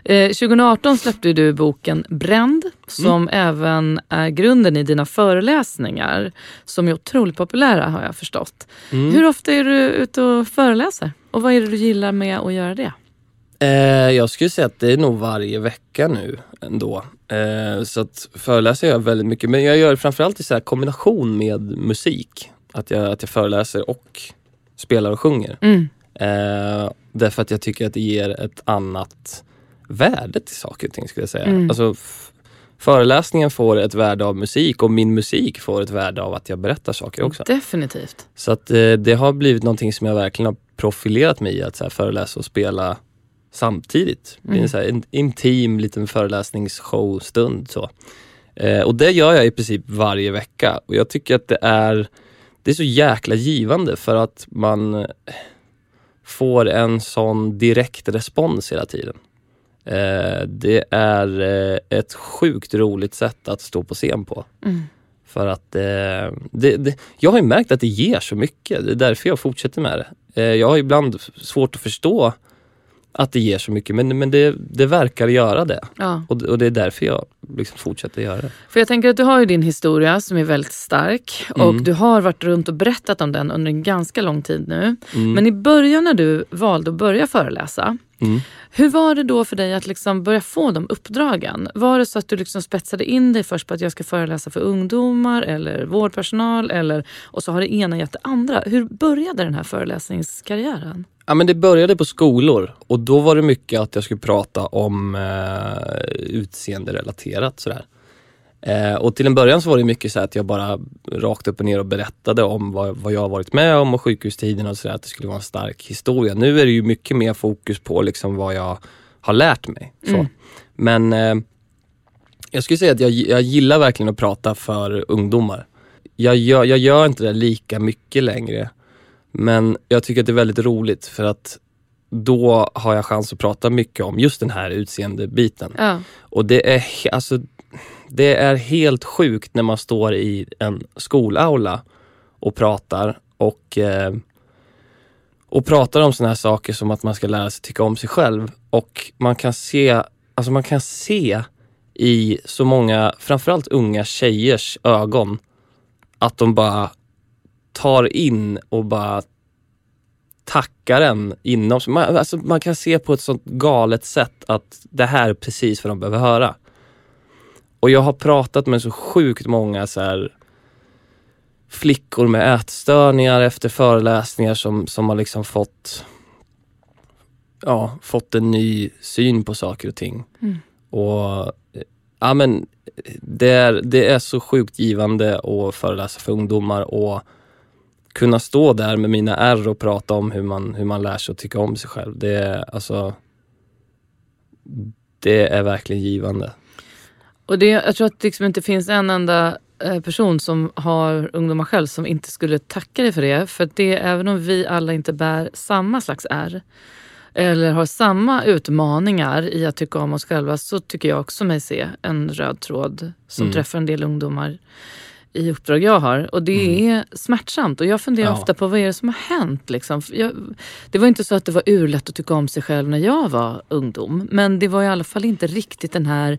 Speaker 1: Eh, 2018 släppte du boken Bränd som
Speaker 2: Mm.
Speaker 1: även är grunden i dina föreläsningar som är otroligt populära har jag förstått.
Speaker 2: Mm.
Speaker 1: Hur ofta är du ute och föreläser? Och vad är det du gillar med att göra det?
Speaker 2: Eh, jag skulle säga att det är nog varje vecka nu ändå. Eh, så att föreläser jag väldigt mycket, men jag gör det framförallt i så här kombination med musik. Att jag, att jag föreläser och spelar och sjunger.
Speaker 1: Mm.
Speaker 2: Eh, därför att jag tycker att det ger ett annat värde till saker och ting skulle jag säga.
Speaker 1: Mm.
Speaker 2: Alltså, föreläsningen får ett värde av musik och min musik får ett värde av att jag berättar saker också.
Speaker 1: Definitivt.
Speaker 2: Så att eh, det har blivit någonting som jag verkligen har profilerat mig i, att så här, föreläsa och spela samtidigt. Blir en, så här, en intim liten föreläsningsshowstund. Så. Eh, och det gör jag i princip varje vecka och jag tycker att det är, det är så jäkla givande för att man eh, får en sån direkt respons hela tiden. Eh, det är eh, ett sjukt roligt sätt att stå på scen på.
Speaker 1: Mm.
Speaker 2: För att det, det, jag har ju märkt att det ger så mycket. Det är därför jag fortsätter med det. Jag har ibland svårt att förstå att det ger så mycket men, men det, det verkar göra det.
Speaker 1: Ja.
Speaker 2: Och, och det är därför jag liksom fortsätter göra det.
Speaker 1: För jag tänker att du har ju din historia som är väldigt stark och
Speaker 2: Mm.
Speaker 1: du har varit runt och berättat om den under en ganska lång tid nu.
Speaker 2: Mm.
Speaker 1: Men i början när du valde att börja föreläsa,
Speaker 2: Mm.
Speaker 1: hur var det då för dig att liksom börja få de uppdragen? Var det så att du liksom spetsade in dig först på att jag ska föreläsa för ungdomar eller vårdpersonal eller, och så har det ena gett det andra. Hur började den här föreläsningskarriären?
Speaker 2: Ja, men det började på skolor och då var det mycket att jag skulle prata om eh, utseenderelaterat sådär. Eh, och till en början så var det mycket så att jag bara rakt upp och ner och berättade om vad, vad jag har varit med om och sjukhustiden och sådär, att det skulle vara en stark historia. Nu är det ju mycket mer fokus på liksom vad jag har lärt mig. Så.
Speaker 1: Mm.
Speaker 2: Men eh, jag skulle säga att jag, jag gillar verkligen att prata för ungdomar. Jag gör, jag gör inte det lika mycket längre. Men jag tycker att det är väldigt roligt för att då har jag chans att prata mycket om just den här utseendebiten.
Speaker 1: Ja.
Speaker 2: Och det är, alltså, det är helt sjukt när man står i en skolaula och pratar och, eh, och pratar om sådana här saker som att man ska lära sig tycka om sig själv. Och man kan se, alltså man kan se i så många, framförallt unga tjejers ögon, att de bara tar in och bara tackar en inom sig. Man, alltså man kan se på ett sånt galet sätt att det här är precis vad de behöver höra. Och jag har pratat med så sjukt många så här flickor med ätstörningar efter föreläsningar som, som har liksom fått ja, fått en ny syn på saker och ting.
Speaker 1: Mm.
Speaker 2: Och ja, men det, är, det är så sjukt givande att föreläsa för ungdomar och kunna stå där med mina R och prata om hur man, hur man lär sig att tycka om sig själv. Det är alltså Det är verkligen givande.
Speaker 1: Och det, jag tror att det liksom inte finns en enda eh, person som har ungdomar själv som inte skulle tacka dig för det. För det, även om vi alla inte bär samma slags R eller har samma utmaningar i att tycka om oss själva så tycker jag också mig se en röd tråd som
Speaker 2: Mm.
Speaker 1: träffar en del ungdomar i uppdrag jag har. Och det är smärtsamt. Och jag funderar
Speaker 2: Ja.
Speaker 1: ofta på vad är det som har hänt. Liksom. Jag, det var inte så att det var urlätt att tycka om sig själv när jag var ungdom. Men det var i alla fall inte riktigt den här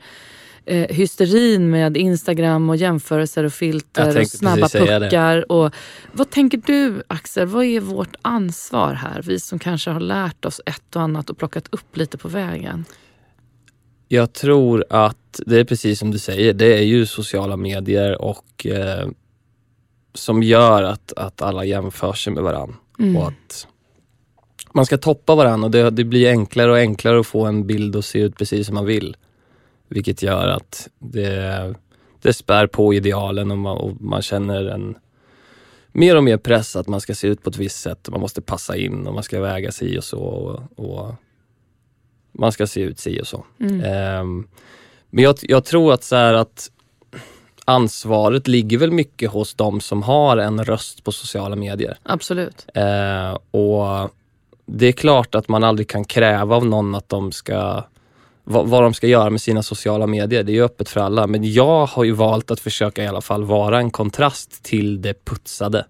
Speaker 1: eh, hysterin med Instagram och jämförelser och filter och snabba puckar. Och, vad tänker du Axel, vad är vårt ansvar här? Vi som kanske har lärt oss ett och annat och plockat upp lite på vägen.
Speaker 2: Jag tror att det är precis som du säger, det är ju sociala medier och eh, som gör att, att alla jämför sig med varandra.
Speaker 1: Mm.
Speaker 2: Och att man ska toppa varandra och det, det blir enklare och enklare att få en bild och se ut precis som man vill. Vilket gör att det, det spär på idealen och man, och man känner en mer och mer press att man ska se ut på ett visst sätt man måste passa in och man ska väga sig och så. Och, och man ska se ut si och så.
Speaker 1: Mm.
Speaker 2: Ehm, men jag, jag tror att så att ansvaret ligger väl mycket hos de som har en röst på sociala medier.
Speaker 1: Absolut.
Speaker 2: Eh, och det är klart att man aldrig kan kräva av någon att de ska vad, vad de ska göra med sina sociala medier. Det är ju öppet för alla. Men jag har ju valt att försöka i alla fall vara en kontrast till det putsade.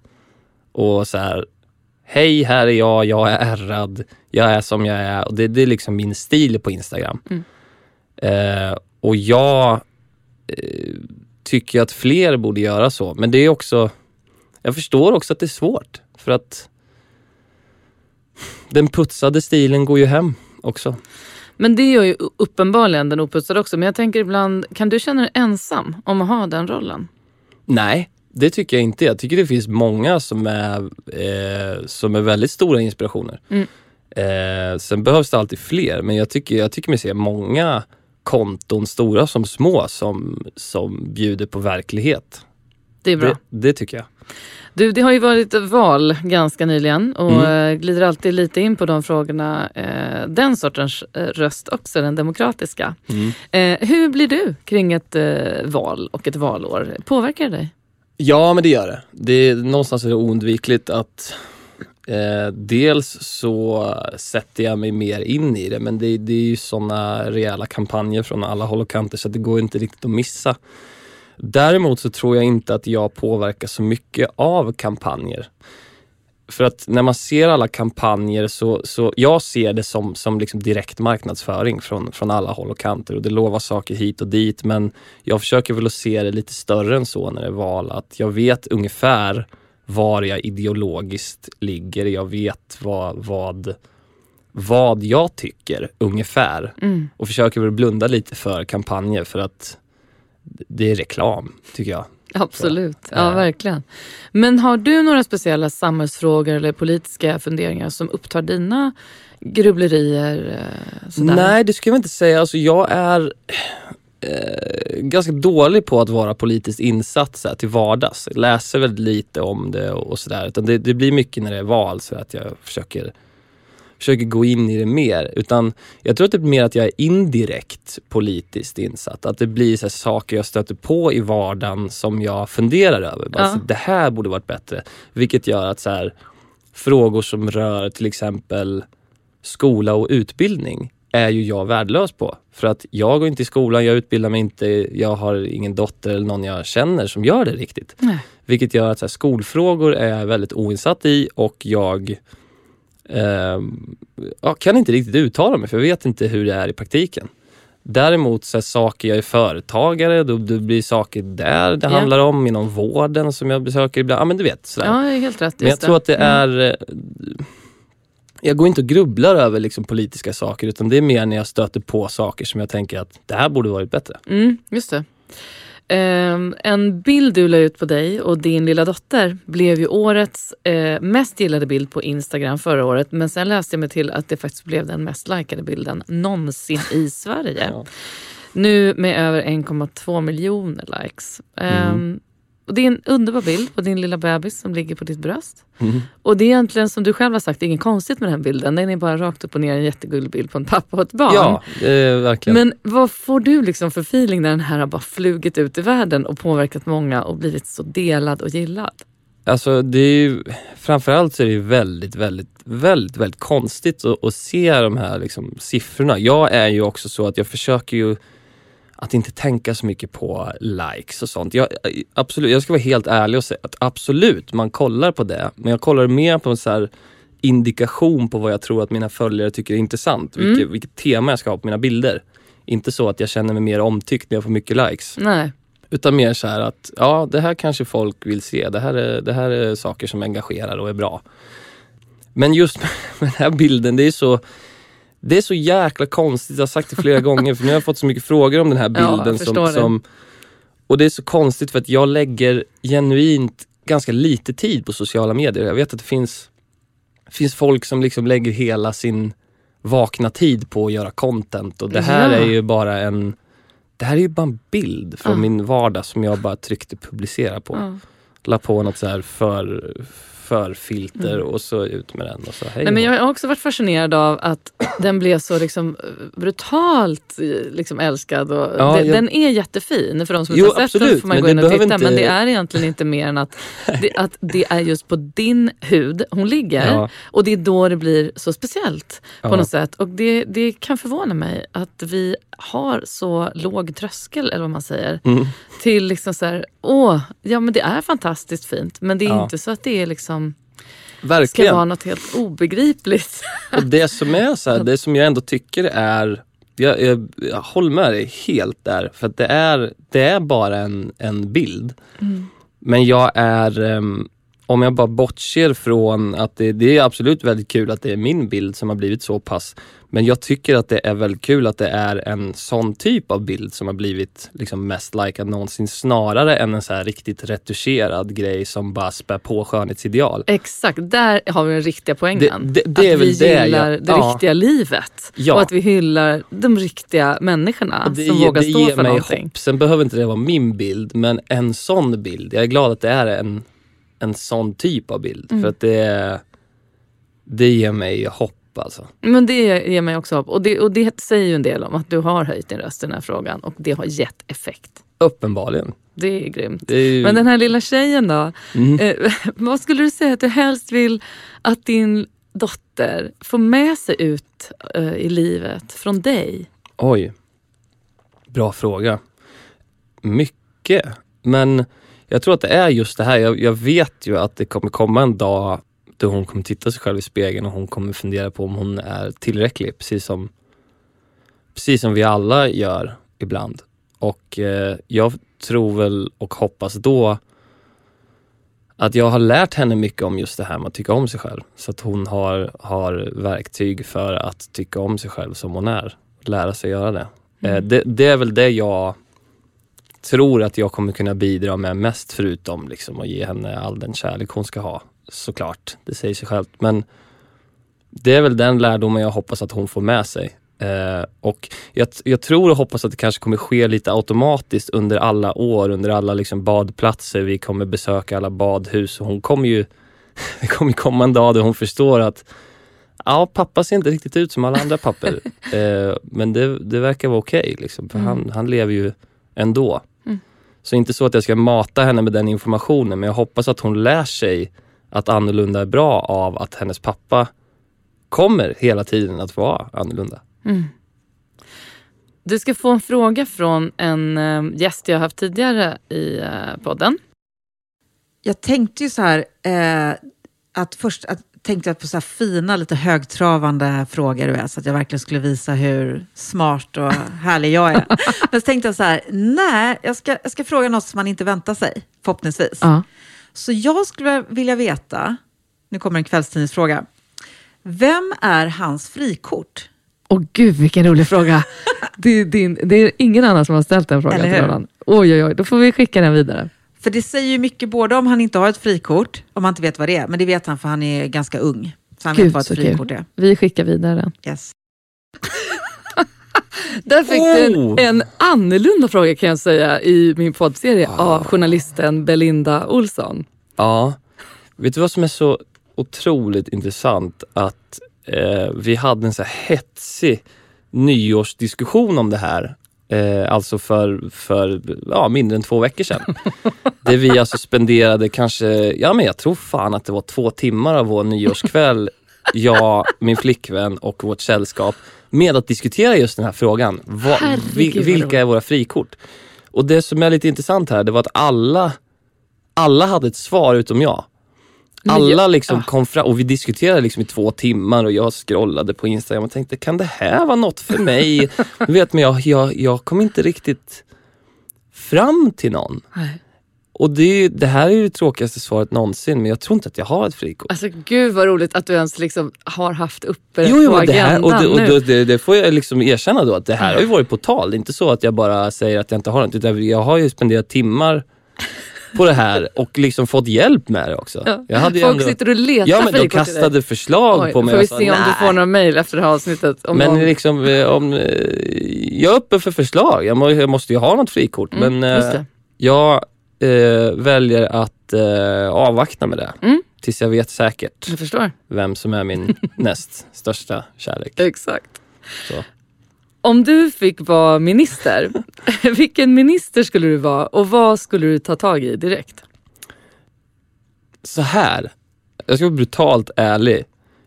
Speaker 2: Och så här, hej här är jag, jag är ärrad, jag är som jag är. Och det, det är liksom min stil på Instagram.
Speaker 1: Mm.
Speaker 2: Eh, och jag eh, tycker att fler borde göra så. Men det är också, jag förstår också att det är svårt. För att den putsade stilen går ju hem också.
Speaker 1: Men det gör ju uppenbarligen den oputsade också. Men jag tänker ibland, kan du känna dig ensam om att ha den rollen?
Speaker 2: Nej, det tycker jag inte. Jag tycker det finns många som är, eh, som är väldigt stora inspirationer.
Speaker 1: Mm.
Speaker 2: Eh, sen behövs det alltid fler, men jag tycker, jag tycker mig se många konton, stora som små, som, som bjuder på verklighet.
Speaker 1: Det är bra.
Speaker 2: Det, det tycker jag.
Speaker 1: Du, det har ju varit val ganska nyligen och
Speaker 2: Mm.
Speaker 1: eh, glider alltid lite in på de frågorna. Eh, den sortens eh, röst också, den demokratiska.
Speaker 2: Mm.
Speaker 1: Hur blir du kring ett val och ett valår? Påverkar det dig?
Speaker 2: Ja, men det gör det. det är, någonstans är det oundvikligt att eh, dels så sätter jag mig mer in i det, men det, det är ju sådana rejäla kampanjer från alla håll och kanter så det går inte riktigt att missa. Däremot så tror jag inte att jag påverkas så mycket av kampanjer. För att när man ser alla kampanjer så, så jag ser det som, som liksom direkt marknadsföring från, från alla håll och kanter och det lovar saker hit och dit men jag försöker väl att se det lite större än så när det är val. Att jag vet ungefär var jag ideologiskt ligger. Jag vet vad, vad, vad jag tycker ungefär
Speaker 1: Mm.
Speaker 2: och försöker väl blunda lite för kampanjer för att det är reklam tycker jag.
Speaker 1: Absolut, ja
Speaker 2: Eh.
Speaker 1: verkligen. Men har du några speciella samhällsfrågor eller politiska funderingar som upptar dina grubblerier? eh, Sådär?
Speaker 2: Nej, det skulle jag inte säga. Alltså, jag är eh, ganska dålig på att vara politiskt insatt så här, till vardags. Jag läser väldigt lite om det och, och sådär. Utan det, det blir mycket när det är val så att jag försöker, försöker gå in i det mer. Utan jag tror att det är mer att jag är indirekt politiskt insatt. Att det blir så här, saker jag stöter på i vardagen som jag funderar över. Bara,
Speaker 1: Ja.
Speaker 2: så, det här borde varit bättre. Vilket gör att så här, frågor som rör till exempel skola och utbildning är ju jag värdelös på. För att jag går inte i skolan, jag utbildar mig inte, jag har ingen dotter eller någon jag känner som gör det riktigt.
Speaker 1: Nej.
Speaker 2: Vilket gör att så här, skolfrågor är jag väldigt oinsatt i och jag ehm, ja, kan inte riktigt uttala mig för jag vet inte hur det är i praktiken. Däremot så saker, jag är företagare, då, då blir saker där det
Speaker 1: Ja.
Speaker 2: handlar om, inom vården som jag besöker ibland. Ja men du vet. Sådär.
Speaker 1: Ja, det helt rätt.
Speaker 2: Men jag tror att det
Speaker 1: Mm.
Speaker 2: är... eh, Jag går inte och grubblar över liksom politiska saker utan det är mer när jag stöter på saker som jag tänker att det här borde varit bättre.
Speaker 1: Mm, just det. Ehm, en bild du la ut på dig och din lilla dotter blev ju årets eh, mest gillade bild på Instagram förra året. Men sen läste jag mig till att det faktiskt blev den mest likade bilden någonsin i Sverige.
Speaker 2: Ja.
Speaker 1: Nu med över 1,2 miljoner likes. Ehm, och det är en underbar bild på din lilla bebis som ligger på ditt bröst.
Speaker 2: Mm.
Speaker 1: Och det är egentligen som du själv har sagt, det är inget konstigt med den här bilden. Den är bara rakt upp och ner en jättegullig bild på en pappa och ett barn.
Speaker 2: Ja, eh, verkligen.
Speaker 1: Men vad får du liksom för feeling när den här har bara flugit ut i världen och påverkat många och blivit så delad och gillad?
Speaker 2: Alltså det är ju, framförallt så är det ju väldigt, väldigt, väldigt, väldigt konstigt att, att se de här liksom, siffrorna. Jag är ju också så att jag försöker ju att inte tänka så mycket på likes och sånt. Jag, absolut, jag ska vara helt ärlig och säga att absolut, man kollar på det. Men jag kollar mer på en så indikation på vad jag tror att mina följare tycker är intressant.
Speaker 1: Mm.
Speaker 2: Vilket, vilket tema jag ska ha på mina bilder. Inte så att jag känner mig mer omtyckt när jag får mycket likes.
Speaker 1: Nej.
Speaker 2: Utan mer så här att, ja det här kanske folk vill se. Det här är, det här är saker som engagerar och är bra. Men just med den här bilden, det är så det är så jäkla konstigt, jag har sagt det flera gånger för nu har jag fått så mycket frågor om den här
Speaker 1: Ja,
Speaker 2: bilden.
Speaker 1: förstår
Speaker 2: som, som, och det är så konstigt för att jag lägger genuint ganska lite tid på sociala medier. Jag vet att det finns, finns folk som liksom lägger hela sin vakna tid på att göra content och det här
Speaker 1: Ja.
Speaker 2: är ju bara en det här är ju bara en bild från
Speaker 1: Ja.
Speaker 2: min vardag som jag bara tryckte publicera på.
Speaker 1: Ja.
Speaker 2: La på något så här för, för filter
Speaker 1: Mm.
Speaker 2: och så ut med den och så hej
Speaker 1: Nej, men jag har också varit fascinerad av att den blev så liksom eh, brutalt eh, liksom älskad. Och
Speaker 2: Ja,
Speaker 1: det,
Speaker 2: jag-
Speaker 1: Den är jättefin. För de som inte har sett den får man gå in och titta.
Speaker 2: inte-
Speaker 1: Men det är egentligen inte mer än att det, att det är just på din hud hon ligger.
Speaker 2: Ja.
Speaker 1: Och det är då det blir så speciellt på
Speaker 2: Ja.
Speaker 1: något sätt. Och det, det kan förvåna mig att vi har så låg tröskel, eller vad man säger,
Speaker 2: Mm.
Speaker 1: till liksom så här, åh, ja men det är fantastiskt fint. Men det är
Speaker 2: Ja.
Speaker 1: inte så att det är liksom, ska
Speaker 2: Verkligen.
Speaker 1: vara något helt obegripligt.
Speaker 2: Och det som är så här, det som jag ändå tycker är jag, jag, jag håller med dig helt där, för att det är, det är bara en, en bild.
Speaker 1: Mm.
Speaker 2: Men jag är, ehm, om jag bara bortser från att det, det är absolut väldigt kul att det är min bild som har blivit så pass. Men jag tycker att det är väldigt kul att det är en sån typ av bild som har blivit liksom mest likad någonsin snarare än en så här riktigt retuscherad grej som bara spär på skönhetsideal.
Speaker 1: Exakt, där har vi den riktiga poängen.
Speaker 2: Det- det- det
Speaker 1: att vi gillar
Speaker 2: jag-
Speaker 1: det
Speaker 2: ja.
Speaker 1: riktiga livet.
Speaker 2: Ja.
Speaker 1: Och att vi hyllar de riktiga människorna
Speaker 2: Och det,
Speaker 1: som
Speaker 2: ger-
Speaker 1: vågar
Speaker 2: det
Speaker 1: stå
Speaker 2: ger
Speaker 1: för
Speaker 2: mig
Speaker 1: någonting.
Speaker 2: hopp. Sen behöver inte det vara min bild, men en sån bild. Jag är glad att det är en, en sån typ av bild.
Speaker 1: Mm.
Speaker 2: För att det, det ger mig hopp alltså.
Speaker 1: Men det ger mig också hopp. Och det, och det säger ju en del om att du har höjt din röst i den här frågan och det har gett effekt.
Speaker 2: Uppenbarligen.
Speaker 1: Det är grymt.
Speaker 2: Det är ju,
Speaker 1: Men den här lilla tjejen då?
Speaker 2: Mm.
Speaker 1: Eh, vad skulle du säga att du helst vill att din dotter får med sig ut eh, i livet från dig?
Speaker 2: Oj. Bra fråga. Mycket. Men jag tror att det är just det här. Jag, jag vet ju att det kommer komma en dag då hon kommer titta sig själv i spegeln och hon kommer fundera på om hon är tillräcklig. Precis som, precis som vi alla gör ibland. Och eh, jag tror väl och hoppas då att jag har lärt henne mycket om just det här med att tycka om sig själv. Så att hon har, har verktyg för att tycka om sig själv som hon är. Lära sig göra det. Eh, det. Det är väl det jag tror att jag kommer kunna bidra med mest förutom liksom att ge henne all den kärlek hon ska ha. Såklart, det säger sig självt. Men det är väl den lärdomen jag hoppas att hon får med sig. Eh, och jag, jag tror och hoppas att det kanske kommer ske lite automatiskt under alla år, under alla liksom badplatser. Vi kommer besöka alla badhus och hon kommer ju, det kommer komma en dag då hon förstår att ja, pappa ser inte riktigt ut som alla andra papper. eh, men det, det verkar vara okej, liksom, för
Speaker 1: Mm.
Speaker 2: han, han lever ju ändå. Så inte så att jag ska mata henne med den informationen, men jag hoppas att hon lär sig att annorlunda är bra av att hennes pappa kommer hela tiden att vara annorlunda.
Speaker 1: Mm. Du ska få en fråga från en eh, gäst jag haft tidigare i eh, podden.
Speaker 3: Jag tänkte ju så här, eh, att först att, tänkte jag på så här fina, lite högtravande frågor, du så att jag verkligen skulle visa hur smart och härlig jag är. Men så tänkte jag så här, nej, jag ska, jag ska fråga något som man inte väntar sig, förhoppningsvis.
Speaker 1: Ja.
Speaker 3: Så jag skulle vilja veta, nu kommer en kvällstidningsfråga, vem är hans frikort?
Speaker 1: Åh gud vilken rolig fråga. Det är, din, det är ingen annan som har ställt den frågan till annan. Oj oj oj, då får vi skicka den vidare.
Speaker 3: För det säger ju mycket både om han inte har ett frikort, om han inte vet vad det är, men det vet han för han är ganska ung. Så han
Speaker 1: Gud,
Speaker 3: vet vad ett
Speaker 1: kul.
Speaker 3: frikort är.
Speaker 1: Vi skickar vidare den.
Speaker 3: Yes.
Speaker 1: Där fick
Speaker 2: Oh!
Speaker 1: du en, en annorlunda fråga kan jag säga i min poddserie av journalisten Belinda Olsson.
Speaker 2: Ja, vet du vad som är så otroligt intressant? Att eh, vi hade en så här hetsig nyårsdiskussion om det här. Eh, alltså för, för ja, mindre än två veckor sedan. Där vi alltså spenderade kanske, ja men jag tror fan att det var två timmar av vår nyårskväll, jag, min flickvän och vårt sällskap med att diskutera just den här frågan. Vil,
Speaker 1: vad
Speaker 2: vilka är våra frikort? Och det som är lite intressant här, det var att alla, alla hade ett svar utom jag. Alla liksom
Speaker 1: ah.
Speaker 2: kom fram och vi diskuterade liksom i två timmar och jag scrollade på Instagram och tänkte, kan det här vara något för mig? du vet, men jag, jag, jag kom inte riktigt fram till någon.
Speaker 1: Nej.
Speaker 2: Och det, ju- det här är ju det tråkigaste svaret någonsin, men jag tror inte att jag har ett frikort.
Speaker 1: Alltså gud vad roligt att du ens liksom har haft uppe
Speaker 2: Jo, jo,
Speaker 1: på
Speaker 2: det, här,
Speaker 1: agendan
Speaker 2: och det, och det, det får jag liksom erkänna då, att det här har ju varit på tal. Det är inte så att jag bara säger att jag inte har något, utan jag har ju spenderat timmar på det här och liksom fått hjälp med det också.
Speaker 1: Ja.
Speaker 2: Jag hade
Speaker 1: Folk
Speaker 2: ändå,
Speaker 1: sitter och letar
Speaker 2: ja, men de
Speaker 1: till dig.
Speaker 2: kastade förslag
Speaker 1: Oj,
Speaker 2: på mig.
Speaker 1: får vi se om du får några mejl efter det här avsnittet. Om
Speaker 2: Men
Speaker 1: någon...
Speaker 2: liksom, eh, om, eh, jag är öppen för förslag. Jag, må, jag måste ju ha något frikort.
Speaker 1: Mm,
Speaker 2: men eh, jag eh, väljer att eh, avvakta med det.
Speaker 1: Mm.
Speaker 2: Tills jag vet säkert
Speaker 1: Jag
Speaker 2: vem som är min näst största kärlek.
Speaker 1: Exakt.
Speaker 2: Så.
Speaker 1: Om du fick vara minister, vilken minister skulle du vara och vad skulle du ta tag i direkt?
Speaker 2: Så här, jag ska vara brutalt ärlig.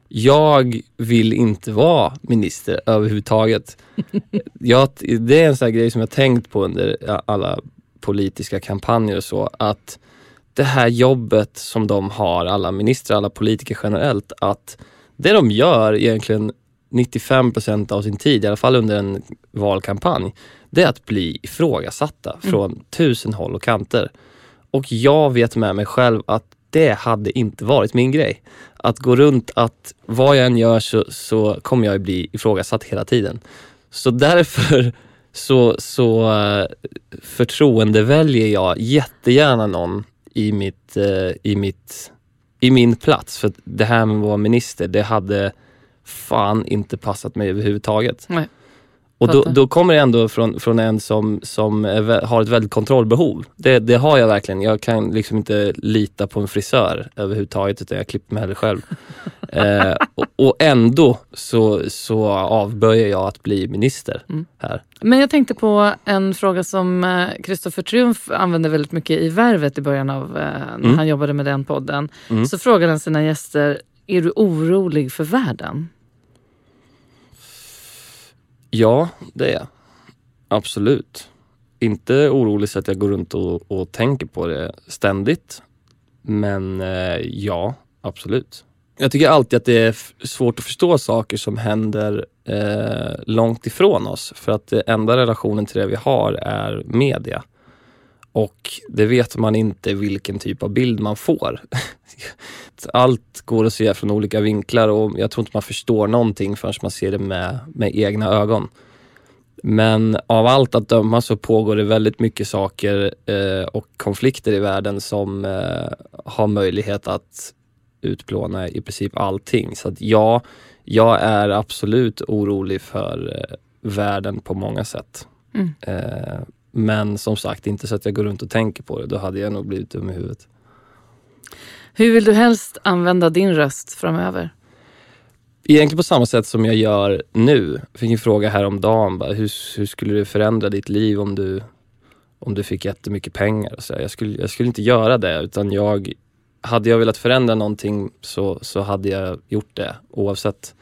Speaker 2: Jag vill inte vara minister överhuvudtaget. Jag, det är en sån här grej som jag tänkt på under alla politiska kampanjer och så, att det här jobbet som de har, alla ministrar, alla politiker generellt, att det de gör egentligen 95 procent av sin tid, i alla fall under en valkampanj, det är att bli ifrågasatta från tusen håll och kanter. Och jag vet med mig själv att det hade inte varit min grej. Att gå runt att vad jag än gör så, så kommer jag bli ifrågasatt hela tiden. Så därför så, så uh, förtroendeväljer jag jättegärna någon i, mitt, uh, i, mitt, i min plats. För det här med att vara minister, det hade fan inte passat mig överhuvudtaget.
Speaker 1: Nej.
Speaker 2: Och då, då kommer det ändå från, från en som, som är har ett väldigt kontrollbehov. Det, det har jag verkligen. Jag kan liksom inte lita på en frisör överhuvudtaget utan jag klipper mig hellre själv. eh, och, och ändå så, så avböjer jag att bli minister
Speaker 1: Mm.
Speaker 2: här.
Speaker 1: Men jag tänkte på en fråga som Kristoffer Triumf använde väldigt mycket i Värvet i början av eh, när
Speaker 2: Mm.
Speaker 1: han jobbade med den podden.
Speaker 2: Mm.
Speaker 1: Så frågade han sina gäster, är du orolig för världen?
Speaker 2: Ja, det är jag. Absolut. Inte orolig så att jag går runt och, och tänker på det ständigt. Men eh, ja, absolut. Jag tycker alltid att det är f- svårt att förstå saker som händer eh, långt ifrån oss. För att den enda relationen till det vi har är media. Och det vet man inte vilken typ av bild man får. Allt går att se från olika vinklar och jag tror inte man förstår någonting förrän man ser det med, med egna ögon. Men av allt att döma så pågår det väldigt mycket saker eh, och konflikter i världen som eh, har möjlighet att utplåna i princip allting. Så att ja, jag är absolut orolig för eh, världen på många sätt.
Speaker 1: Mm.
Speaker 2: Men som sagt, inte så att jag går runt och tänker på det. Då hade jag nog blivit dum i huvudet.
Speaker 1: Hur vill du helst använda din röst framöver?
Speaker 2: Egentligen på samma sätt som jag gör nu. Jag fick en fråga häromdagen. Bara, hur, hur skulle det förändra ditt liv om du, om du fick jättemycket pengar? Så jag, skulle, jag skulle inte göra det. Utan jag, hade jag velat förändra någonting så, så hade jag gjort det oavsett.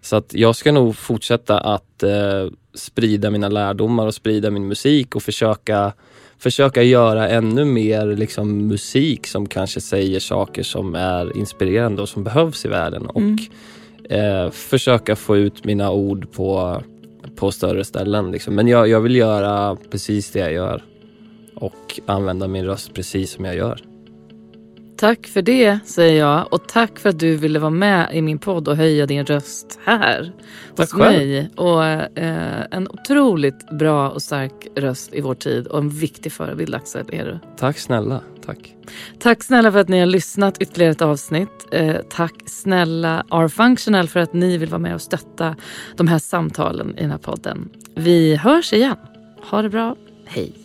Speaker 2: Så att jag ska nog fortsätta att eh, sprida mina lärdomar och sprida min musik och försöka, försöka göra ännu mer liksom, musik som kanske säger saker som är inspirerande och som behövs i världen. Och
Speaker 1: Mm.
Speaker 2: eh, försöka få ut mina ord på, på större ställen. Liksom. Men jag, jag vill göra precis det jag gör och använda min röst precis som jag gör.
Speaker 1: Tack för det, säger jag. Och tack för att du ville vara med i min podd och höja din röst här hos mig. Och eh, en otroligt bra och stark röst i vår tid och en viktig förebild, Axel, är du.
Speaker 2: Tack snälla. Tack.
Speaker 1: Tack snälla för att ni har lyssnat ytterligare ett avsnitt. Eh, tack snälla R-Functional för att ni vill vara med och stötta de här samtalen i den här podden. Vi hörs igen. Ha det bra. Hej.